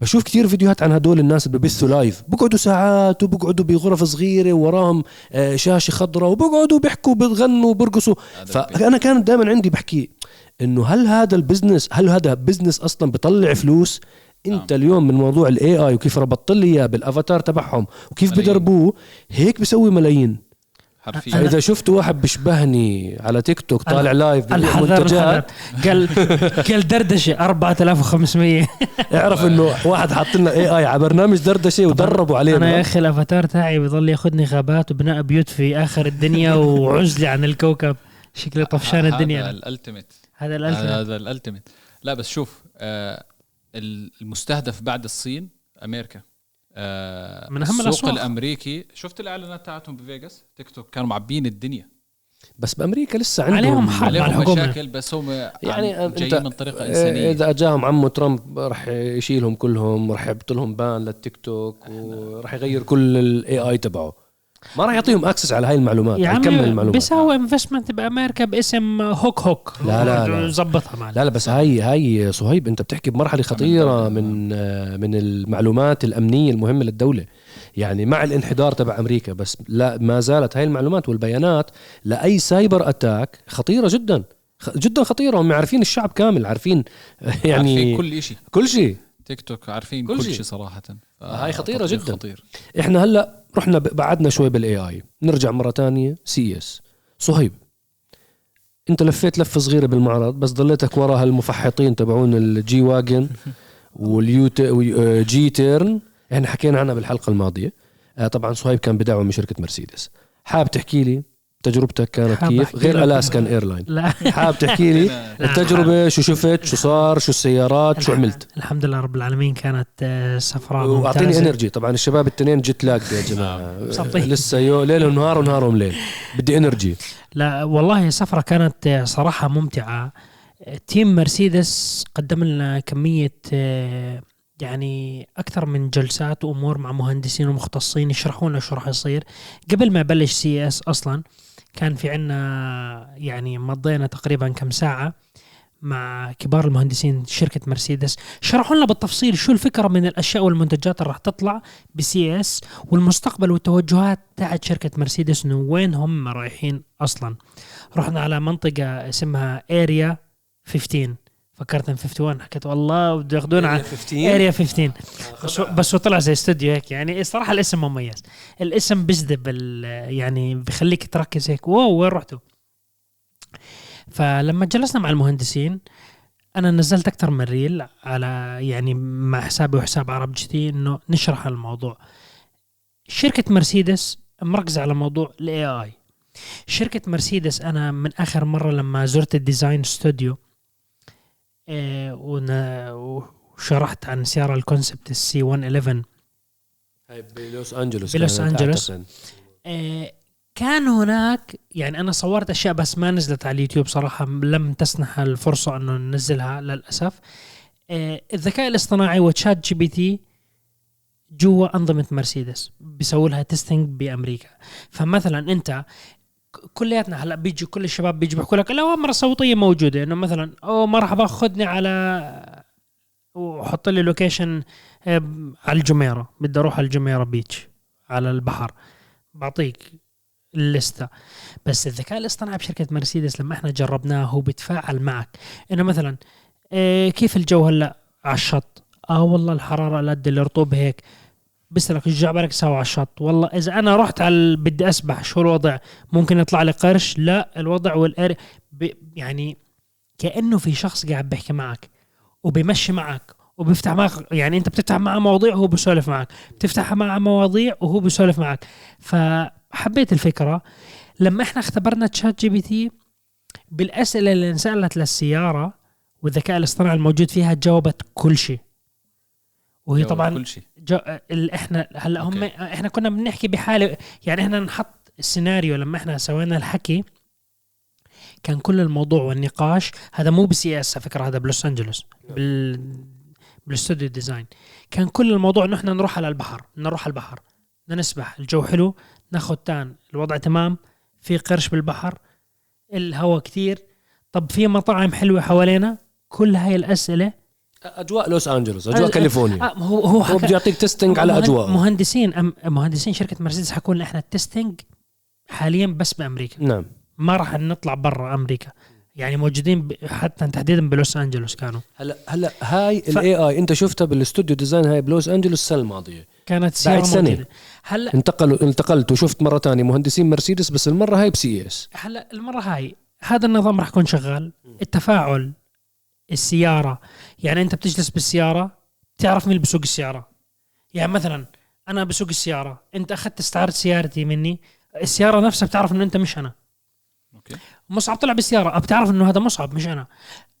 بشوف كثير فيديوهات عن هدول الناس اللي ببثوا live بقعدوا ساعات وبقعدوا بغرف صغيرة وراهم آه، شاشة خضراء وبقعدوا بيحكوا بيغنوا وبيرقصوا هذا فأنا كان دائما عندي بحكي إنه هل هذا ال business هل هذا business أصلا بيطلع فلوس؟ أنت نعم. اليوم من موضوع ال AI وكيف ربطت لي إياه بالأفاتار تبعهم وكيف ملايين. بدربوه هيك بيسوي ملايين. حرفيا. فاذا شفت واحد بيشبهني على تيك توك طالع live ببيع الحذر منتجات. الحذر قال قال دردشة 4500 اعرف إنه واحد حاط لنا AI على برنامج دردشة ودربوا علينا أنا يا أخي الأفاتار تاعي بيضل ياخذني غابات وبناء بيوت في آخر الدنيا وعزلي عن الكوكب. شكلي طفشان الدنيا. ال ultimate هذا ال ultimate هذا ال ultimate لا بس شوف آه المستهدف بعد الصين أمريكا آه من أهم السوق الأسواق. الأمريكي شفت الإعلانات تاعتهم بفيغاس تيك توك كانوا معبين الدنيا بس بأمريكا لسه عندهم عليهم حق. مع عليهم الحكومة. مشاكل بس هم يعني انت جايين من طريقة آه، إنسانية إذا أجاهم عمو ترامب راح يشيلهم كلهم راح يحط لهم ban للتيك توك وراح يغير كل ال AI تبعه ما راح يعطيهم access على هاي المعلومات يا يكمل عمي المعلومات بيساوي investment بأمريكا باسم هوك هوك. لا، لا، لا. معنا. لا لا بس هاي هاي صهيب انت بتحكي بمرحلة خطيرة من من المعلومات الأمنية المهمة للدولة. يعني مع الانحدار تبع أمريكا بس لا ما زالت هاي المعلومات والبيانات لأي سايبر اتاك خطيرة جدا. جدا خطيرة. هم عارفين الشعب كامل عارفين يعني يعني كل شيء كل شيء. تيك توك عارفين كل كل, شيء. صراحة. هاي خطيرة تطبيق جداً. خطير. إحنا هلأ رحنا بعدنا شوي بالاي اي نرجع مرة تانية. سي اس صهيب أنت لفيت لفة صغيرة بالمعرض بس ضليتك ورا هالمفحطين تبعون الجي واجن واليو ت- وي- جي تيرن إحنا حكينا عنها بالحلقة الماضية. آه، طبعا صهيب كان بدعوه من شركة مرسيدس حاب تحكي لي تجربتك كانت كيف؟ غير. الاسكان ايرلاين لا. حاب تحكي لي التجربة شو شفت شو صار شو السيارات شو عملت؟ الحمد لله رب العالمين كانت آه، سفرة وأعطيني انرجي طبعا الشباب التنين جيت لاج يا جماعة. صبي. لسه يو ليل ونهار ونهارهم ليل بدي انرجي لا والله سفرة كانت آه، صراحة ممتعة. آه، team مرسيدس قدم لنا كمية آه، يعني أكثر من جلسات وأمور مع مهندسين ومختصين يشرحوا لنا شو راح يصير. قبل ما يبلش CES أصلا كان في عنا يعني مضينا تقريبا كم ساعة مع كبار المهندسين شركة مرسيدس. شرحوا لنا بالتفصيل شو الفكرة من الأشياء والمنتجات اللي راح تطلع ب CES والمستقبل والتوجهات تاعت شركة مرسيدس انه وين هم رايحين أصلا. رحنا على منطقة اسمها Area 15 فكرت ان 51 حكيت والله بده ياخذونا على Area 15 بس هو- بس طلع زي استوديو هيك يعني الصراحة الاسم مميز. الاسم بجذب يعني بخليك تركز هيك. wow وين رحتوا؟ فلما جلسنا مع المهندسين أنا نزلت أكثر من reel على يعني مع حسابي وحساب عرب GT إنه نشرح الموضوع. شركة مرسيدس مركزة على موضوع ال AI شركة مرسيدس أنا من آخر مرة لما زرت ال design studio آه، وشرحت عن سيارة ال concept ال C 111 هاي بلوس أنجلوس بلوس. أعتقد. آه، كان هناك يعني أنا صورت أشياء بس ما نزلت على اليوتيوب صراحة لم تسنح الفرصة أنه ننزلها للأسف آه، الذكاء الاصطناعي و ChatGPT جوا أنظمة مرسيدس بيسووا لها testing بأمريكا فمثلا أنت كلياتنا هلا بيجي كل الشباب بيجي بيحكوا لك الاوامر الصوتيه موجودة إنه مثلا أو مرحبا خذني على وحط لي location آه، على الجميرة بدي أروح على الجميرة beach على البحر. بعطيك الليسته بس الذكاء الاصطناعي بشركة مرسيدس لما إحنا جربناه هو بيتفاعل معك. إنه مثلا إيه كيف الجو هلأ على الشط؟ آه والله الحرارة على قد الرطوبه هيك. بسألك إيش جعبالك سوا على الشط والله إذا أنا رحت على بدي أسبح شو الوضع؟ ممكن يطلع لي قرش؟ لا الوضع والاري ب- يعني كأنه في شخص قاعد بيحكي معك وبيمشي معك وبيفتح معك يعني أنت بتفتح معه مواضيع وهو بيسولف معك. بتفتح معه مواضيع وهو بيسولف معك. فحبيت الفكرة. لما إحنا اختبرنا ChatGPT بالأسئلة اللي انسألت للسيارة والذكاء الاصطناعي الموجود فيها جاوبت كل شيء. وهي طبعا كل شيء. إحنا هلأ هم okay. إحنا كنا بنحكي بحالة يعني إحنا نحط السيناريو لما إحنا سوينا الحكي كان كل الموضوع والنقاش هذا مو ب CES على فكرة هذا بلوس أنجلوس بال بال studio design كان كل الموضوع انه إحنا نروح على البحر نروح على البحر بدنا نسبح الجو حلو ناخذ tan الوضع تمام في قرش بالبحر الهواء كتير طب في مطاعم حلوة حوالينا كل هاي الأسئلة أجواء لوس أنجلوس أجواء آه، كاليفورنيا. آه هو هو هو بده يعطيك testing على اجواء مهندسين أم مهندسين شركة مرسيدس حكوا لنا إحنا ال testing حاليا بس بأمريكا. نعم. ما راح نطلع برا أمريكا. يعني موجودين ب... حتى تحديدا بلوس أنجلوس كانوا. هلا هلا هاي ال AI أنت شفتها بال studio design هاي بلوس أنجلوس السنة الماضيه كانت سياره سنة. موجودة. هلا انتقلوا انتقلت وشفت مرة تانية مهندسين مرسيدس بس المرة هاي ب CES. هلا المرة هاي هذا النظام راح يكون شغال. التفاعل السيارة. يعني أنت بتجلس بالسيارة تعرف مين بسوق السيارة. يعني مثلا أنا بسوق السيارة أنت أخذت استعارة سيارتي مني السيارة نفسها بتعرف إنه أنت مش أنا. okay. مصعب طلع بالسيارة. بتعرف إنه هذا مصعب مش أنا.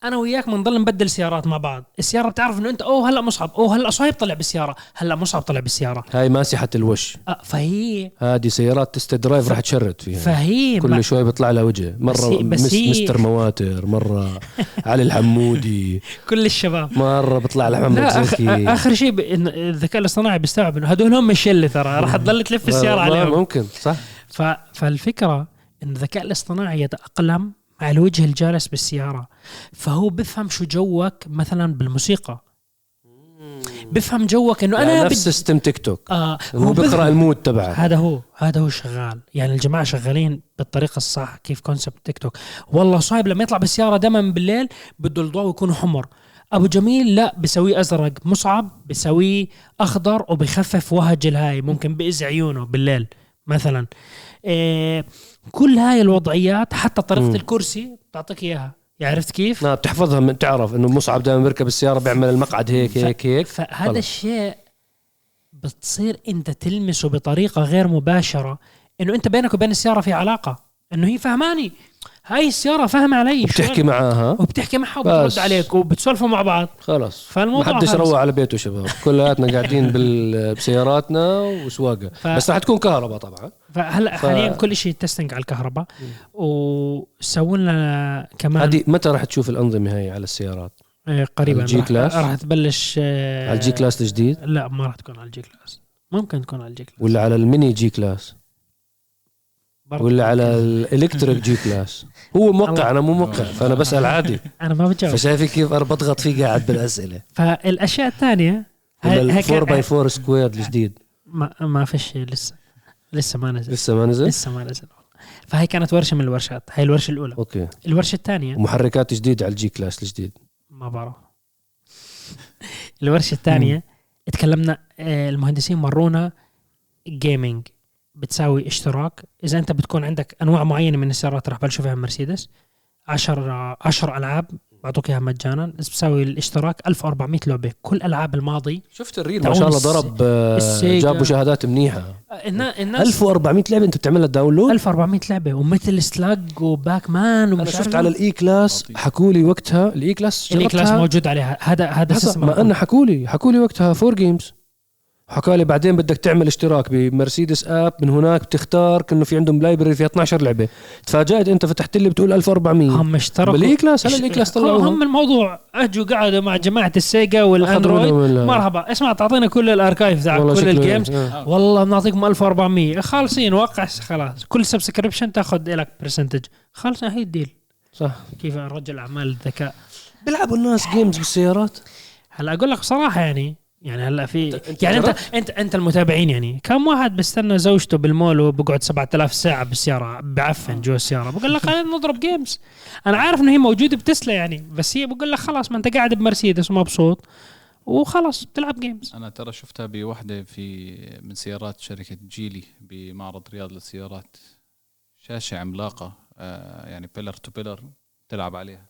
أنا وياك بنضل نبدل سيارات مع بعض. السيارة بتعرف إنه أنت أوه هلا مصعب أوه هلا صهيب طلع بالسيارة. هلا مصعب طلع بالسيارة. هاي ماسحه الوش. أه فهي. هذه سيارات test drive راح تشرد فيها. فهي كل شوي بيطلع لها وجه. بس مرة هي- بس هي- مستر مواتر مرة علي الحمودي. كل الشباب. مرة بيطلع لها محمد لا آخ... زكي. آخر شيء ب... الذكاء الاصطناعي بيستوعب إنه هدول هم الشله ترى. راح تضل تلف السيارة عليهم. ممكن صح. ف... فالفكرة إن الذكاء الاصطناعي يتأقلم مع الوجه الجالس بالسيارة فهو بفهم شو جوك مثلا بالموسيقى. بفهم جوك إنه يعني أنا نفس بدي system TikTok آه هو بيقرأ ال mood تبعك هذا هو هذا هو شغال. يعني الجماعة شغالين بالطريقة الصح كيف concept TikTok والله صهيب لما يطلع بالسيارة دائما بالليل بده الضوء يكون حمر. أبو جميل لا بسويه أزرق مصعب بسويه أخضر وبخفف وهج الهاي ممكن بإذ عيونه بالليل مثلا. إيه كل هاي الوضعيات حتى طريقة مم. الكرسي بتعطيك إياها يعني عرفت كيف؟ نعم بتحفظها من تعرف انه مصعب دائما بيركب السيارة بيعمل المقعد هيك هيك هيك فهذا. الشيء بتصير أنت تلمسه بطريقة غير مباشرة إنه أنت بينك وبين السيارة في علاقة إنه هي فهماني هاي السيارة فاهمة علي بتحكي. معاها وبتحكي معها وبترد. عليك وبتسولفوا مع بعض. خلص فالموضوع ما حدش. روح على بيته شباب. كلياتنا قاعدين بال- بسياراتنا وسواقة. ف- بس رح تكون كهرباء طبعا. فهلا ف- حاليا كل شيء testing على الكهرباء. وسووا لنا كمان هذه متى رح تشوف الأنظمة هاي على السيارات؟ آه، قريبا. ال G-Class؟ راح تبلش على ال G-Class الجديد؟ لا ما راح تكون على ال G-Class. ممكن تكون على ال G-Class. ولا على ال mini G-Class؟ ولا على ال electric G-Class هو موقع أنا مو موقع فأنا بسأل عادي. أنا ما بجاوب. فشايفي كيف أنا بضغط فيه قاعد بالأسئلة. فالأشياء الثانية ولا هيك- 4 by 4 square الجديد. ما ما فيش لسه. لسه ما نزل. لسه ما نزل؟ لسه ما نزل. فهي كانت ورشة من الورشات. هاي الورشة الأولى. okay. الورشة الثانية ومحركات جديده على ال G-Class الجديد. ما بعرف. الورشة الثانية تكلمنا آه، المهندسين ورونا gaming بتساوي اشتراك. إذا أنت بتكون عندك أنواع معينة من السيارات راح بلشوا فيها مرسيدس. 10 10 ألعاب بعطوك إياها مجانا. بتساوي الاشتراك 1400 لعبة. كل ألعاب الماضي شفت ال reel؟ ما شاء الله ضرب آه،. جاب مشاهدات منيحة. النا- الناس 1400 لعبة أنت بتعملها download؟ 1400 لعبة. ومثل سلاج و Pac-Man أنا شفت على. ال E-Class. حكوا لي وقتها ال E-Class ال E-Class؟ موجود عليها. هذا هذا ما أنا حكوا لي حكوا لي وقتها four games حكى لي بعدين بدك تعمل اشتراك بمرسيدس app من هناك بتختار كأنه في عندهم library فيها 12 لعبة. تفاجأت أنت فتحت لي بتقول 1400 هم اشتركوا. بال E-Class؟ هلا ال E-Class هم طلعوها. هم الموضوع. اجوا قعدوا مع جماعة السيجا والأندرويد. مرحبا. اسمع تعطينا كل ال archive تاعك كل ال games آه. والله بنعطيكم 1400 خالصين وقع خلاص. كل subscription تاخذ لك percentage خلص هي ال deal. صح. كيف رجل أعمال الذكاء؟ بيلعبوا الناس games بالسيارات؟ هلا أقول لك بصراحة يعني يعني هلا في أنت- أنت يعني انت؟ انت أنت المتابعين يعني. كم واحد بيستنى زوجته بالمول وبقعد 7000 ساعة بالسيارة؟ بعفن جوا السيارة. بقول لك خلينا نضرب games أنا عارف إنه هي موجودة بتسلا يعني بس هي بقول لك خلاص ما أنت قاعد بمرسيدس ومبسوط وخلاص بتلعب games أنا ترى شفتها بوحدة في من سيارات شركة جيلي بمعرض رياض للسيارات. شاشة عملاقة آه يعني pillar to pillar تلعب عليها.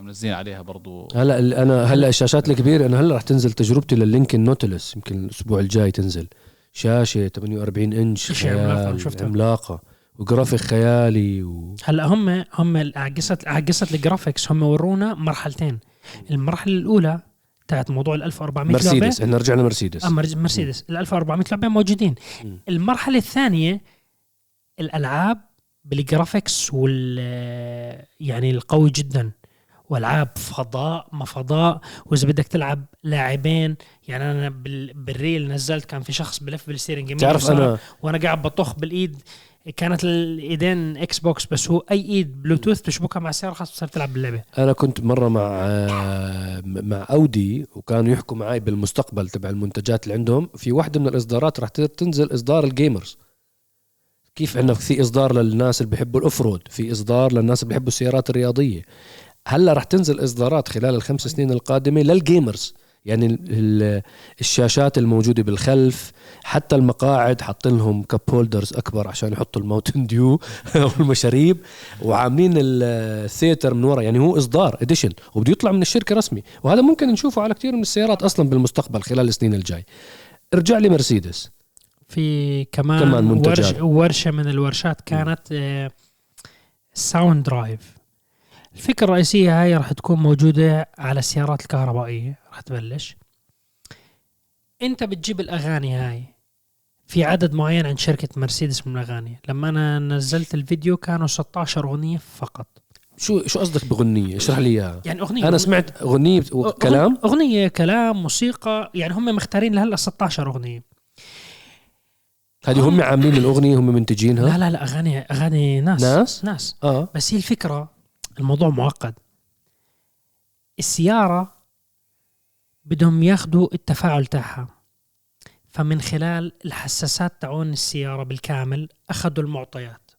منزلين عليها برضو. هلا ال- أنا هلا الشاشات الكبيرة أنا هلا رح تنزل تجربتي لللينكن نوتيلوس يمكن الأسبوع الجاي تنزل. شاشة 48 إنش خيال شفتها. عملاقه وجرافيك خيالي و... هلا هم هم على قصه على قصه ال graphics هم ورونا مرحلتين. المرحلة الأولى تاعت موضوع ال 1400 لعبة. مرسيدس إحنا رجعنا مرسيدس. آه مرسيدس. ال 1400 لعبة موجودين. مم. المرحلة الثانية الألعاب بال graphics وال يعني القوي جدا. والعاب فضاء ما فضاء وإذا بدك تلعب لاعبين يعني أنا بال... بال reel نزلت كان في شخص بلف بال steering يمين تعرف أنا وأنا قاعد بطخ بالإيد كانت الإيدين إكس بوكس بس هو أي إيد بلوتوث تشبكها مع السيارة خلاص بتصير تلعب باللعبة. أنا كنت مرة مع آه، مع أودي وكانوا يحكوا معي بالمستقبل تبع المنتجات اللي عندهم. في واحدة من الإصدارات رح تنزل إصدار ال gamers. كيف عندنا في إصدار للناس اللي بيحبوا ال off-road في إصدار للناس اللي بيحبوا السيارات الرياضية. هلا رح تنزل إصدارات خلال الخمس سنين القادمة لل gamers. يعني ال- ال- الشاشات الموجودة بالخلف حتى المقاعد حاطين لهم cup holders أكبر عشان يحطوا الماوتن ديو والمشاريب. وعاملين ال theater من ورا يعني هو إصدار edition وبده يطلع من الشركة رسمي. وهذا ممكن نشوفه على كثير من السيارات أصلا بالمستقبل خلال السنين الجاي. ارجع لي مرسيدس. في كمان, كمان منتجات. ورش ورشة من الورشات كانت آه، Sound Drive الفكرة الرئيسية هاي راح تكون موجودة على السيارات الكهربائية. راح تبلش. انت بتجيب الأغاني هاي في عدد معين عند شركة مرسيدس من الأغاني. لما أنا نزلت الفيديو كانوا 16 أغنية فقط. شو شو قصدك بغنيه اشرح لي إياها. يعني أغنية أنا سمعت أغنية وكلام أغنية كلام موسيقى يعني هم مختارين لهلأ 16 أغنية. هذه هم عاملين الأغنية هم منتجينها؟ لا لا لا اغاني أغاني ناس. ناس؟ ناس. آه. بس هي الفكرة الموضوع معقد. السيارة بدهم ياخدوا التفاعل تاعها. فمن خلال الحساسات تاعون السيارة بالكامل أخذوا المعطيات.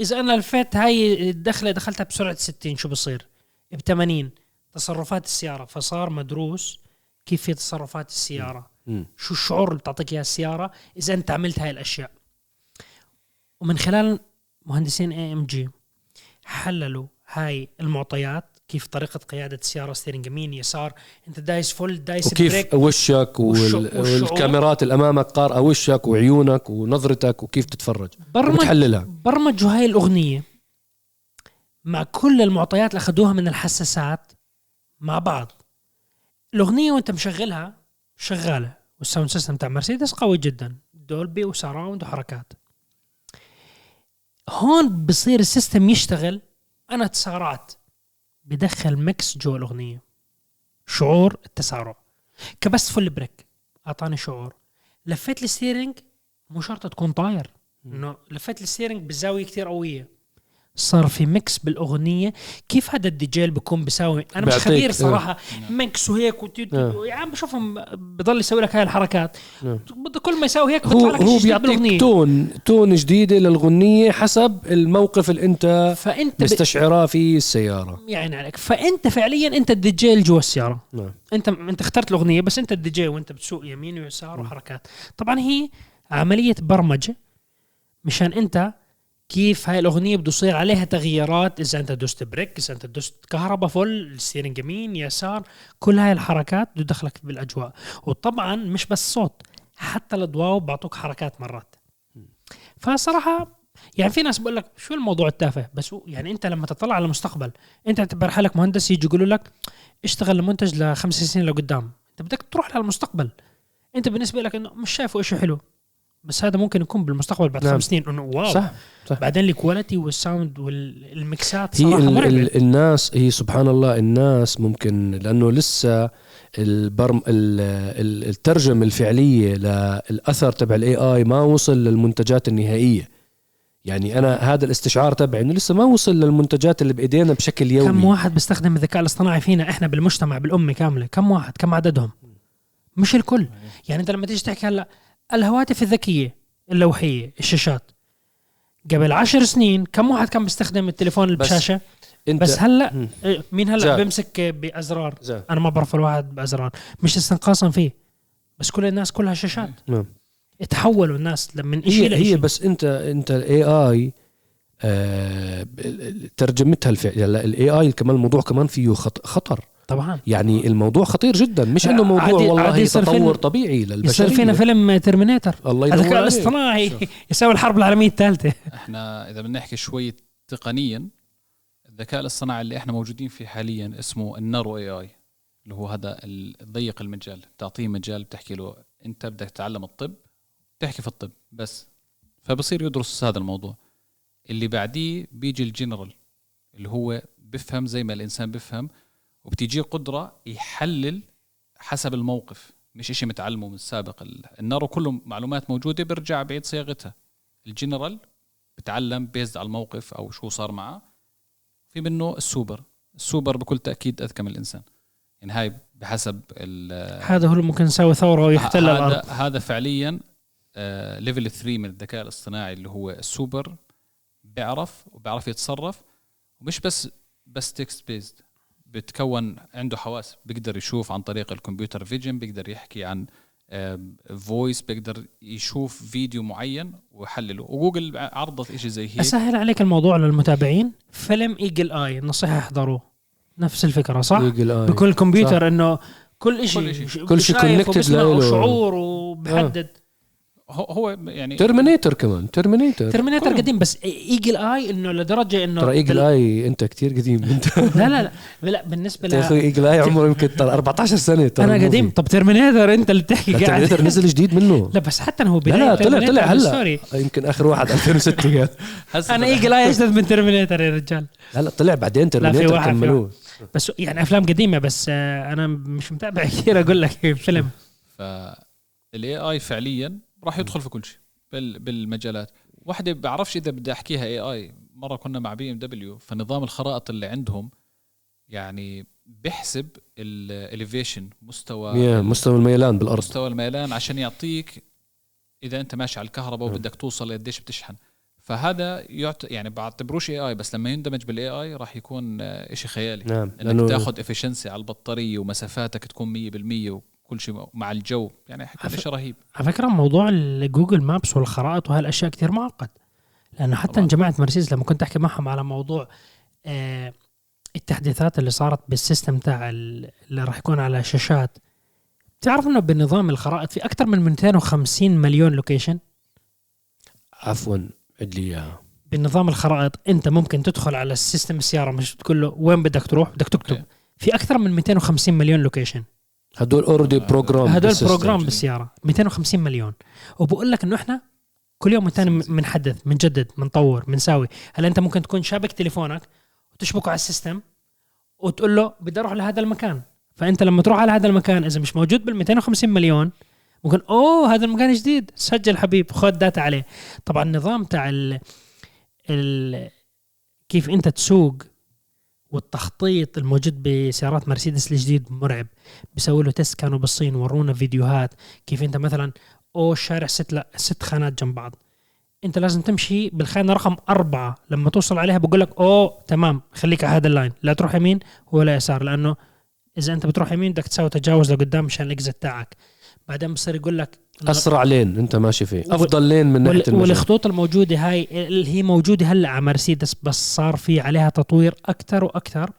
إذا أنا لفيت هاي الدخلة دخلتها بسرعة 60 شو بصير؟ ب 80 تصرفات السيارة. فصار مدروس كيف في تصرفات السيارة. مم. شو الشعور اللي بتعطيك اياه السيارة إذا أنت عملت هاي الأشياء؟ ومن خلال مهندسين AMG حللوا هاي المعطيات كيف طريقة قيادة السياره steering يمين يسار أنت دايس full دايس وكيف brake وشك وال... والكاميرات اللي أمامك قارئه وشك وعيونك ونظرتك وكيف تتفرج. برمج وبتحللها. برمجوا هاي الأغنية مع كل المعطيات اللي أخذوها من الحساسات مع بعض. الأغنية وأنت مشغلها شغالة وال sound system تاع مرسيدس قوي جدا دولبي و surround وحركات. هون بصير ال system يشتغل أنا تسارعت بدخل mix جوا الاغنيه شعور التسارع. كبست full brake أعطاني شعور. لفيت ال steering مو شرط تكون طاير. إنه لفيت ال steering بزاوية كتير قوية. صار في mix بالأغنية. كيف هذا الدي جي بيكون بيساوي؟ أنا مش خبير آه. صراحة. mix وهيك وتي- آه. يا عم بشوفهم بضل يسوي لك هاي الحركات. نعم. بده كل ما يساوي هيك هو هو بيعطيك. tone tone جديدة للغنيه حسب الموقف اللي أنت فأنت ب... مستشعراه في السيارة. يعني عليك. فأنت فعليا أنت اللي جوا السيارة. نعم. أنت أنت اخترت الأغنية بس أنت الدي جي وأنت بتسوق يمين ويسار وحركات. طبعا هي عملية برمجة مشان أنت كيف هاي الأغنية بده يصير عليها تغييرات؟ إذا أنت دوست brake إذا أنت دوست كهرباء full ال steering يمين يسار كل هاي الحركات بده تدخلك بالأجواء. وطبعا مش بس صوت حتى الأضواء بعطوك حركات مرات. فصراحة يعني في ناس بقول لك شو الموضوع التافه؟ بس هو- يعني أنت لما تطلع على المستقبل أنت تعتبر حالك مهندس يجي يقولوا لك اشتغل لمنتج لخمس سنين لقدام. أنت بدك تروح للمستقبل. أنت بالنسبة لك إنه مش شايفه شيء حلو. بس هذا ممكن يكون بالمستقبل بعد نعم. خمس سنين. إنه wow. صح صح. بعدين ال quality وال sound والميكسات هي صراحة ال مرعبه ال الناس هي سبحان الله الناس ممكن لأنه لسه البرم ال ال الترجمة الفعلية للأثر تبع الاي اي ما وصل للمنتجات النهائية. يعني أنا هذا الاستشعار تبعي إنه لسه ما وصل للمنتجات اللي بإيدينا بشكل يومي. كم واحد بيستخدم الذكاء الاصطناعي فينا إحنا بالمجتمع بالأمة كاملة؟ كم واحد؟ كم عددهم؟ مش الكل. يعني أنت لما تيجي تحكي هلأ الهواتف الذكية اللوحية الشاشات. قبل عشر سنين كم واحد كان بيستخدم التليفون اللي بس بشاشه انت بس هلا. إيه، مين هلا زاد. بيمسك بأزرار؟ زاد. أنا ما بعرف الواحد بأزرار. مش استنقاصا فيه. بس كل الناس كلها شاشات. نعم. تحولوا الناس من شيء هي لشيء هي بس انت انت ال AI ترجمتها الفعل. ال AI كمان الموضوع كمان فيه خط- خطر. طبعا. يعني الموضوع خطير جدا. مش إنه موضوع عادي- والله عادي يصير تطور طبيعي يصير للبشريه فينا فيلم Terminator الله ينور الذكاء. الاصطناعي يساوي الحرب العالمية الثالثة. إحنا إذا بدنا نحكي شوي تقنيا الذكاء الاصطناعي اللي إحنا موجودين فيه حاليا اسمه النارو إي آي اللي هو هذا الضيق المجال بتعطيه مجال بتحكي له أنت بدك تتعلم الطب تحكي في الطب بس. فبصير يدرس هذا الموضوع. اللي بعديه بيجي الجنرال اللي هو بفهم زي ما الإنسان بفهم. وبتيجيه قدرة يحلل حسب الموقف مش إشي متعلمه من السابق. ال- ال narrow كله معلومات موجودة بيرجع بعيد صياغتها. الجنرال بتعلم بيزد على الموقف أو شو صار معه. في منه ال super. ال super بكل تأكيد أذكى من الإنسان. يعني هاي بحسب ال- هذا هو اللي ممكن يساوي ثورة ويحتل هذا الأرض. هذا فعليا level 3 من الذكاء الاصطناعي اللي هو السوبر. بيعرف وبيعرف يتصرف. ومش بس بس text بيزد بتكون عنده حواس بيقدر يشوف عن طريق ال computer vision بيقدر يحكي عن voice بيقدر يشوف فيديو معين ويحلله وجوجل عرضت إشي زي هيك أسهل عليك الموضوع للمتابعين فيلم Eagle Eye نصيحة احضروه نفس الفكرة صح؟ Eagle Eye. بكل صح. كمبيوتر إنه كل شيء كل شيء connected له. وشعور وبحدد هو هو يعني Terminator كمان Terminator Terminator. قديم بس Eagle Eye إنه لدرجة إنه ترى ايجل اي أنت كتير قديم. انت لا لا لا لا بالنسبة يا أخوي ل Eagle Eye عمره يمكن ترى 14 سنة ترى أنا. قديم. طب Terminator أنت اللي بتحكي لا، قاعد. Terminator نزل جديد منه. لا بس حتى هو لا بداية لا طلع Terminator طلع هلا. بال story. يمكن آخر واحد 2006 قال هسه أنا Eagle Eye اجدد من Terminator يا رجال. لا لا طلع بعدين لا في Terminator كملوه. بس يعني أفلام قديمة بس آه، أنا مش متابع كثير أقول لك فيلم. فال AI فعليا راح يدخل في كل شيء بال- بالمجالات. واحدة بعرفش إذا بدي أحكيها AI مرة كنا مع BMW فنظام الخرائط اللي عندهم يعني بيحسب ال elevation مستوى يا مستوى الميلان بالأرض. مستوى الميلان عشان يعطيك إذا أنت ماشي على الكهرباء وبدك توصل قديش بتشحن. فهذا يعت... يعني بعتبروش AI بس لما يندمج بال AI راح يكون إشي خيالي. نعم إنك تاخذ efficiency على البطارية ومسافاتك تكون 100% وكل شيء مع الجو. يعني عف- شيء رهيب. على فكرة موضوع ال Google Maps والخرائط وهالاشياء كثير معقد. لأنه حتى طبعاً. جماعة مرسيدس لما كنت أحكي معهم على موضوع آه التحديثات اللي صارت بال system تاع ال- اللي راح يكون على شاشات تعرف إنه بنظام الخرائط في أكثر من 250 مليون لوكيشن عفوا عد لي إياها. بنظام الخرائط أنت ممكن تدخل على ال system السيارة مش تقول له وين بدك تروح بدك تكتب. Okay. في أكثر من 250 مليون location هدول already programmed هدول. programmed بالسيارة. 250 مليون. وبقول لك إنه إحنا كل يوم والتاني بنحدث بنجدد بنطور بنساوي هلا أنت ممكن تكون شابك تليفونك وتشبكه على ال system وتقول له بدي أروح لهذا المكان. فأنت لما تروح على هذا المكان إذا مش موجود بال 250 مليون ممكن أوه هذا المكان جديد سجل حبيبي خذ data عليه. طبعا النظام تاع ال ال كيف أنت تسوق والتخطيط الموجود بسيارات مرسيدس الجديد مرعب. بيسوي له test كانوا بالصين ورونا فيديوهات. كيف انت مثلا؟ أوه الشارع ست لا ست خانات جنب بعض. انت لازم تمشي بالخانة رقم أربعة. لما توصل عليها بقول لك اوه تمام خليك على هذا ال lane. لا تروح يمين ولا يسار لأنه إذا أنت بتروح يمين بدك تسوي تجاوز لقدام مشان ال exit تاعك. بعدين بصير يقول لك أسرع lane أنت ماشي فيه. أفضل lane من ناحية المجال. والخطوط الموجودة هاي اللي هي موجودة هلأ على مرسيدس بس صار في عليها تطوير أكثر وأكثر.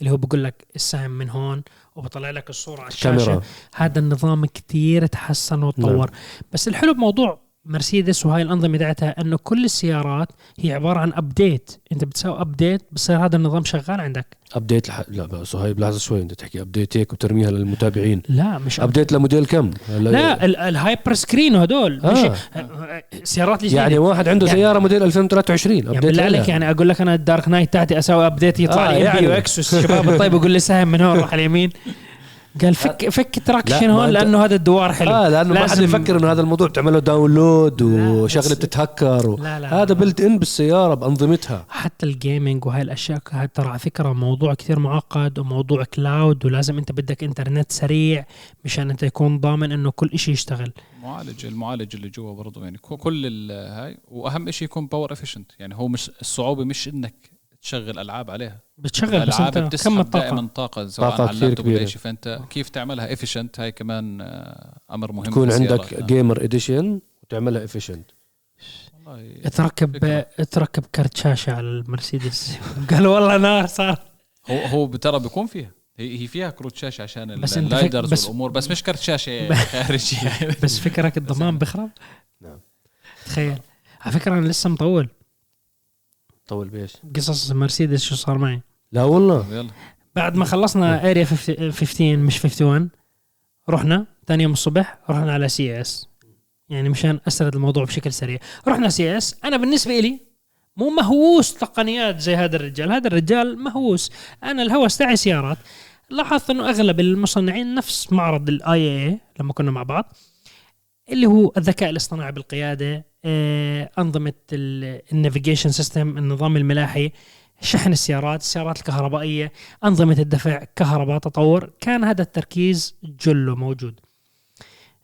اللي هو بقول لك السهم من هون وبطلع لك الصورة على الشاشة. كاميرا. هذا النظام كتير تحسن وتطور. نعم. بس الحلو بموضوع مرسيدس وهاي الأنظمة تاعتها إنه كل السيارات هي عبارة عن update أنت بتسوي update بصير هذا النظام شغال عندك update لح... لا بس هاي بلحظة شوي انت تحكي update هيك وترميها للمتابعين لا مش update لموديل كم هلا- لا ال- ال hyper screen هدول آه. مش سيارات الجديدة يعني واحد عنده يعني- سيارة موديل 2023 يعني update بالله عليك. يعني أقول لك أنا الدارك نايت تاعتي أسوي ابديت يطلع آه، لي يعني. يعني. واكس والشباب الطيب يقول لي سهم من هون روح على اليمين قال فك فك تراكشن لا، هون لأنه هذا الدوار حلو. آه لأنه ما حد يفكر إنه هذا الموضوع بتعمل له داونلود وشغلة بتتهكر و... لا لا هذا بلت ان بالسيارة بأنظمتها. حتى الجيمنج وهاي الأشياء هاي ترى على فكرة موضوع كثير معقد وموضوع كلاود ولازم أنت بدك انترنت سريع مشان أنت يكون ضامن إنه كل إشي يشتغل. معالج المعالج اللي جوا برضه يعني كل ال- هاي وأهم شيء يكون باور افيشنت يعني هو مش الصعوبة مش إنك تشغل ألعاب عليها. بتشغل بس الألعاب أنت كم بتسحب الطاقه دائما طاقة سواء طاقة على كثير اللابتوب ولا. شيء. فأنت كيف تعملها efficient هاي كمان آه، أمر مهم تكون. عندك آه. gamer edition وتعملها افيشنت والله تركب فكرة. تركب كرت شاشة على المرسيدس. قالوا والله نار صار. هو هو ترى بيكون فيها. هي هي فيها كروت شاشة عشان بس ال LiDARs بس- والأمور بس مش كرت شاشة خارجي بس فكرك الضمان بخرب نعم. تخيل. على فكرة أنا لسه مطول. طول بيش. قصص مرسيدس شو صار معي؟ لا والله. يلا. بعد ما خلصنا Area 15 مش 51 رحنا ثاني يوم الصبح رحنا على CES يعني مشان أسرد الموضوع بشكل سريع. رحنا CES أنا بالنسبة لي مو مهووس تقنيات زي هذا الرجال. هذا الرجال مهووس. أنا الهوس تاعي سيارات. لاحظت إنه أغلب المصنعين نفس معرض ال AI لما كنا مع بعض. اللي هو الذكاء الاصطناعي بالقيادة آه، أنظمة ال navigation system النظام الملاحي شحن السيارات السيارات الكهربائية أنظمة الدفع كهرباء تطور. كان هذا التركيز جله موجود.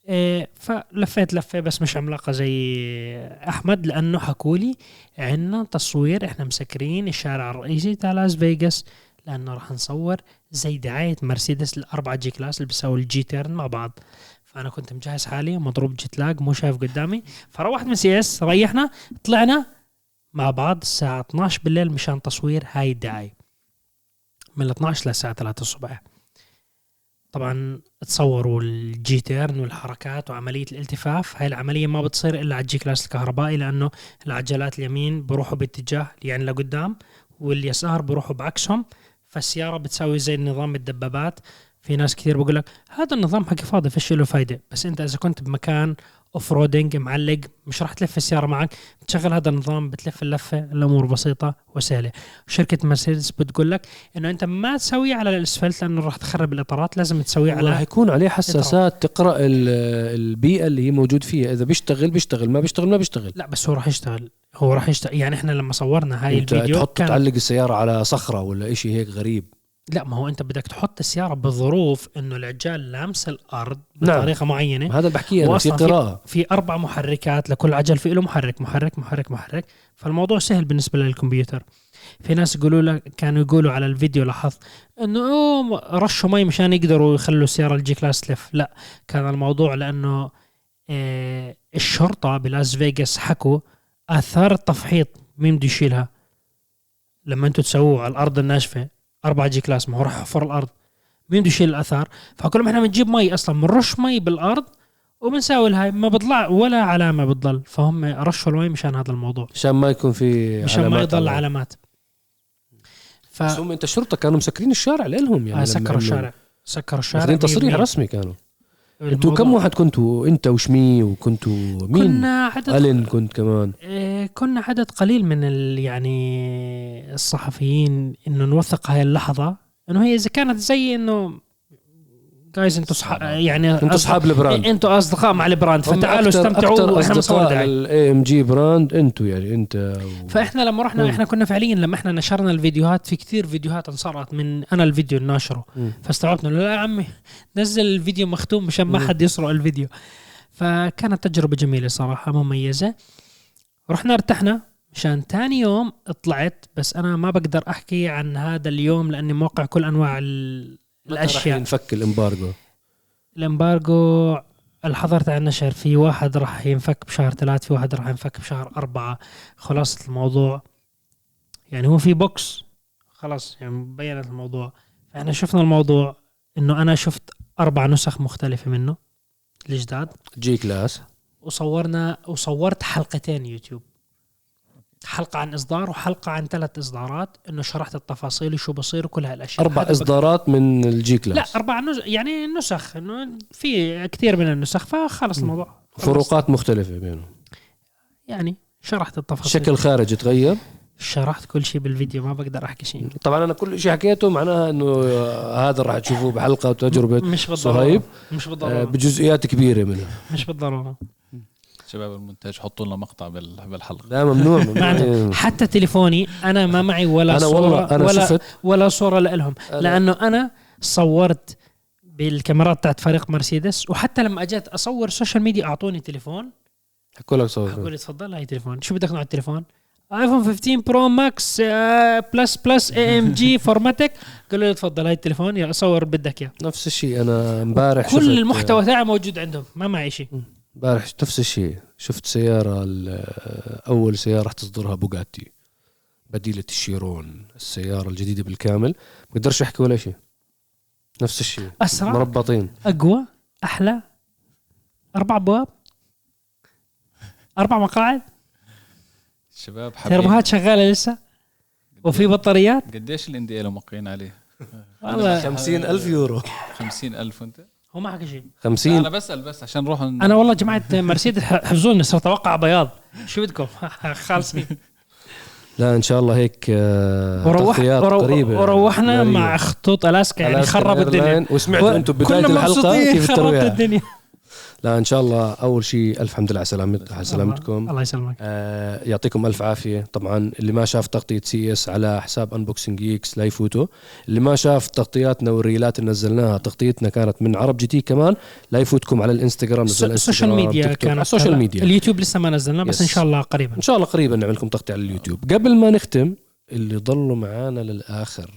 إيه، فلفيت لفة بس مش عملاقة زي أحمد لأنه حكوا لي عندنا تصوير إحنا مسكرين الشارع الرئيسي تاع لاس فيغاس لأنه راح نصور زي دعاية مرسيدس الاربعه G-Class اللي بيسووا ال G-turn مع بعض. فانا كنت مجهز حالي مضروب jet lag مو شايف قدامي. فروحت من CES ريحنا طلعنا مع بعض الساعة 12 بالليل مشان تصوير هاي الدعاية. من ال 12 للساعة 3 الصبح. طبعا تصوروا ال G-Turn والحركات وعملية الالتفاف. هاي العملية ما بتصير إلا على ال G-Class الكهربائي لأنه العجلات اليمين بروحوا باتجاه يعني لقدام واليسار بروحوا بعكسهم. فالسيارة بتسوي زي نظام الدبابات. في ناس كثير بقول لك هذا النظام حكي فاضي فيش له فايدة. بس انت إذا كنت بمكان off-roading معلق مش راح تلف السيارة معك بتشغل هذا النظام بتلف اللفة الأمور بسيطة وسهلة. شركة مرسيدس بتقول لك إنه أنت ما تسويه على الأسفلت لأنه راح تخرب الإطارات لازم تسويه راح على يكون عليه حساسات تقرأ ال- البيئة اللي هي موجود فيها. إذا بيشتغل بيشتغل ما بيشتغل ما بيشتغل. لا بس هو راح يشتغل. هو راح يشتغل يعني إحنا لما صورنا هاي الفيديو تحط كان تعلق السيارة على صخرة ولا إشي هيك غريب. لا ما هو أنت بدك تحط السيارة بظروف إنه العجال لامس الأرض نعم. بطريقة معينة. هذا اللي بحكيه أنا في وأصلاً في- قراءة. في أربع محركات لكل عجل في له محرك محرك محرك محرك. فالموضوع سهل بالنسبة للكمبيوتر. في ناس يقولوا لك كانوا يقولوا على الفيديو لاحظت إنه رشوا مي مشان يقدروا يخلوا السيارة ال G-Class تلف. لا كان الموضوع لأنه آه الشرطة بلاس فيغاس حكوا آثار التفحيط مين بده يشيلها؟ لما أنتم تسووه على الأرض الناشفة 4 G-Class ما هو راح يحفر الأرض. مين بده يشيل الأثار. فكل ما إحنا بنجيب مي أصلا بنرش مي بالأرض وبنساوي الهاي ما بيطلع ولا علامة بتضل. فهم رشوا المي مشان هذا الموضوع. عشان ما يكون في مشان ما يضل علامات. ف بس هم أنت الشرطه كانوا مسكرين الشارع لهم يعني آه سكروا الشارع. سكروا الشارع واخدين تصريح. 100%. رسمي كانوا. أنتوا كم واحد كنتوا انت وشمي وكنتوا مين؟ كنا عدد ألين كنت كمان. إيه، كنا عدد قليل من يعني الصحفيين إنه نوثق هاي اللحظة. إنه هي إذا كانت زي إنه جايز أنتوا صح يعني أنتوا اصحاب البراند إيه، أنتوا أصدقاء مع البراند فتعالوا أكتر- استمتعوا أكتر أصدقاء. الاي ام جي براند أنتوا يعني انت و... فإحنا لما رحنا. إحنا كنا فعليا لما إحنا نشرنا الفيديوهات في كثير فيديوهات انصرت من أنا الفيديو الناشره. فاستوعبنا لا يا عمي نزل الفيديو مختوم مشان ما. حد يسرق الفيديو فكانت تجربة جميلة صراحة مميزة رحنا ارتحنا مشان تاني يوم طلعت بس أنا ما بقدر أحكي عن هذا اليوم لأني موقع كل أنواع ال- متى رح الأشياء. ينفك ال embargo؟ ال embargo الحظر تاع النشر في واحد راح ينفك بشهر ثلاث في واحد راح ينفك بشهر أربعة. خلاصة الموضوع يعني هو في box. خلاص يعني بينت الموضوع. فإحنا شفنا الموضوع إنه أنا شفت أربع نسخ مختلفة منه الجداد. G-Class. وصورنا وصورت حلقتين يوتيوب. حلقة عن إصدار وحلقة عن ثلاث إصدارات إنه شرحت التفاصيل وشو بصير وكل هالأشياء. هذا بق- إصدارات من ال G-Class. لا أربع نسخ يعني نسخ إنه في كثير من النسخ فخلص الموضوع. فروقات مختلفة بينهم. يعني شرحت التفاصيل. شكل خارجي تغير؟ شرحت كل شيء بالفيديو ما بقدر أحكي شيء. طبعا أنا كل شيء حكيته معناها إنه آه، هذا راح تشوفوه بحلقة وتجربه مش بالضرورة. صهيب. مش آه، بالضرورة. بجزئيات كبيرة منها. مش بالضرورة. شباب المونتاج حطوا لنا مقطع بال- بالحلقة. لا ممنوع ممنوع. حتى تليفوني أنا ما معي ولا أنا صورت والله أنا ولا شفت. ولا صورت لهم أنا- لأنه أنا صورت بالكاميرات تاعت فريق مرسيدس وحتى لما أجيت أصور social media أعطوني تليفون. حكوا لك حكوا صور لي تفضل هاي تليفون. شو بدك نوع التليفون؟ iPhone 15 Pro Max آه، plus plus AMG 4MATIC قالوا لي تفضل هاي التليفون يا صور بدك اياه نفس الشيء أنا امبارح كل المحتوى تاعي موجود عندهم ما معي شيء. امبارح نفس الشيء. شفت سيارة ال- أول سيارة راح تصدرها بوغاتي. بديلة الشيرون السيارة الجديدة بالكامل. بقدرش أحكي ولا شيء. نفس الشيء. أسرع. مربطين. أقوى أحلى. أربع أبواب. أربع مقاعد. شباب حبيبي. تربوهات شغالة لسه. وفي بطاريات. قديش الان دي موقعين عليه؟ والله. خمسين ألف يورو. 50000 وأنت؟ هو ما حكى شيء. أنا خمسين بسال بس عشان نروح ن- أنا والله جماعة مرسيدس حفظوني صرت أتوقع بياض. شو بدكم؟ خالصين لا إن شاء الله هيك آه، وروح قريبة. وروحنا قريبة. مع خطوط ألاسكا يعني ألاسكا خرب الدنيا. وسمعتوا أنتم بداية كنا الحلقة مبسوطين كيف خربت الدنيا. لا إن شاء الله أول شيء ألف حمد لله على سلامت على سلامتكم. الله يسلمك. آه يعطيكم ألف عافية. طبعا اللي ما شاف تغطية CES على حساب Unboxing X لا يفوتوا. اللي ما شاف تغطياتنا والريلات اللي نزلناها تغطيتنا كانت من عرب GT كمان لا يفوتكم على الإنستغرام نزل ال social media كانت ال social media اليوتيوب لسه ما نزلنا بس yes. ان شاء الله قريبا. إن شاء الله قريبا نعمل لكم تغطية على اليوتيوب. قبل ما نختم اللي ضلوا معانا للآخر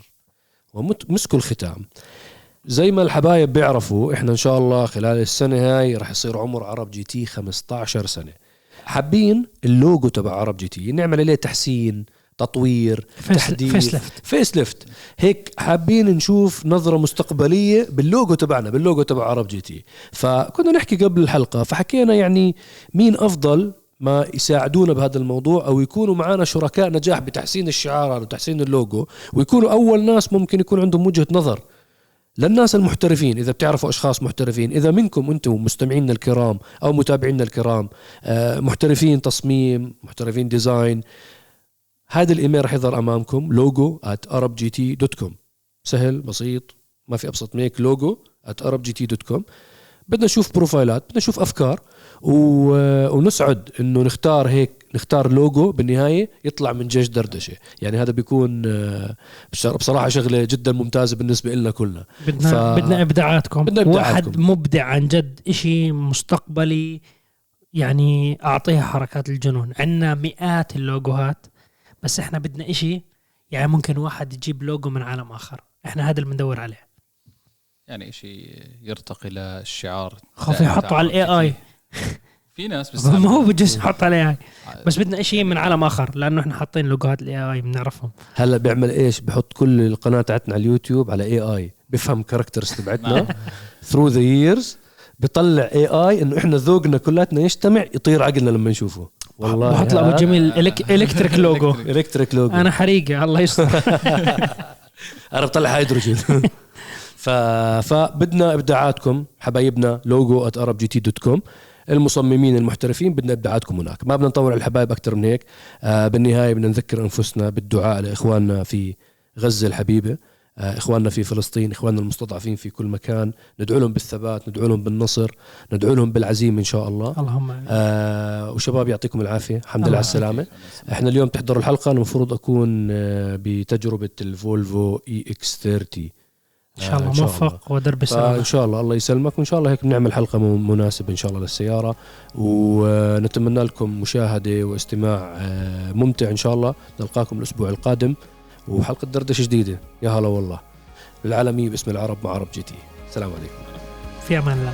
ومسكوا الختام. زي ما الحبايب بيعرفوا إحنا إن شاء الله خلال السنة هاي راح يصير عمر عرب GT 15 سنة. حابين اللوجو تبع عرب GT نعمل عليه تحسين تطوير face تحديث. facelift facelift هيك حابين نشوف نظرة مستقبلية باللوجو تبعنا باللوجو تبع عرب GT. فكنا نحكي قبل الحلقة فحكينا يعني مين أفضل ما يساعدونا بهذا الموضوع أو يكونوا معنا شركاء نجاح بتحسين الشعار وتحسين اللوجو ويكونوا أول ناس ممكن يكون عندهم وجهة نظر. للناس المحترفين إذا بتعرفوا أشخاص محترفين إذا منكم أنتم مستمعينا الكرام أو متابعينا الكرام آه، محترفين تصميم محترفين design هذا الإيميل رح يظهر أمامكم logo at arabgt.com سهل بسيط ما في أبسط من هيك logo at arabgt.com بدنا نشوف بروفايلات بدنا نشوف أفكار و... ونسعد إنه نختار هيك نختار لوجو بالنهاية يطلع من جيش دردشة. يعني هذا بيكون آه، بصراحة شغلة جدا ممتازة بالنسبة لنا كلنا. بدنا ف- بدنا إبداعاتكم. بدنا إبداعاتكم. واحد مبدع عن جد إشي مستقبلي يعني أعطيها حركات الجنون. عندنا مئات اللوجوهات بس إحنا بدنا إشي يعني ممكن واحد يجيب لوجو من عالم آخر. إحنا هذا اللي بندور عليه. يعني شيء يرتقي للشعار. خوف يحطوا على ال AI في ناس ما بيستعملوا هو بجوز نحط عليه هاي. بس بدنا شيء من عالم آخر لأنه إحنا حاطين لوجوهات ال AI بنعرفهم. هلا بيعمل إيش؟ بحط كل القناة تاعتنا على اليوتيوب على AI بفهم characters تبعتنا. through the years بيطلع AI إنه إحنا ذوقنا كلاتنا يجتمع يطير عقلنا لما نشوفه. والله بحط له أبو جميل elec- electric logo electric logo أنا حريقه الله يستر. أنا بطلع هيدروجين ف... فبدنا إبداعاتكم حبايبنا logo@arabgt.com جي تي dot com المصممين المحترفين بدنا ابداعاتكم هناك. ما بدنا نطول على الحبايب أكثر من هيك. آه بالنهاية بدنا نذكر أنفسنا بالدعاء لإخواننا في غزة الحبيبة آه إخواننا في فلسطين إخواننا المستضعفين في كل مكان. ندعو لهم بالثبات ندعو لهم بالنصر ندعو لهم بالعزيمة إن شاء الله. اللهم. آه وشباب يعطيكم العافية. الحمد لله على السلامة. إحنا اليوم تحضروا الحلقة المفروض أكون آه، بتجربة الفولفو EX30 إن شاء الله إن شاء الله. موفق ودرب السلامة. شاء الله الله يسلمك وإن شاء الله هيك بنعمل حلقه مناسبة إن شاء الله للسيارة. ونتمنى لكم مشاهدة واستماع آه، ممتع إن شاء الله. نلقاكم الأسبوع القادم. وحلقة دردشة جديدة. يا هلا والله. العالمية باسم العرب مع عرب GT. السلام عليكم. في أمان الله.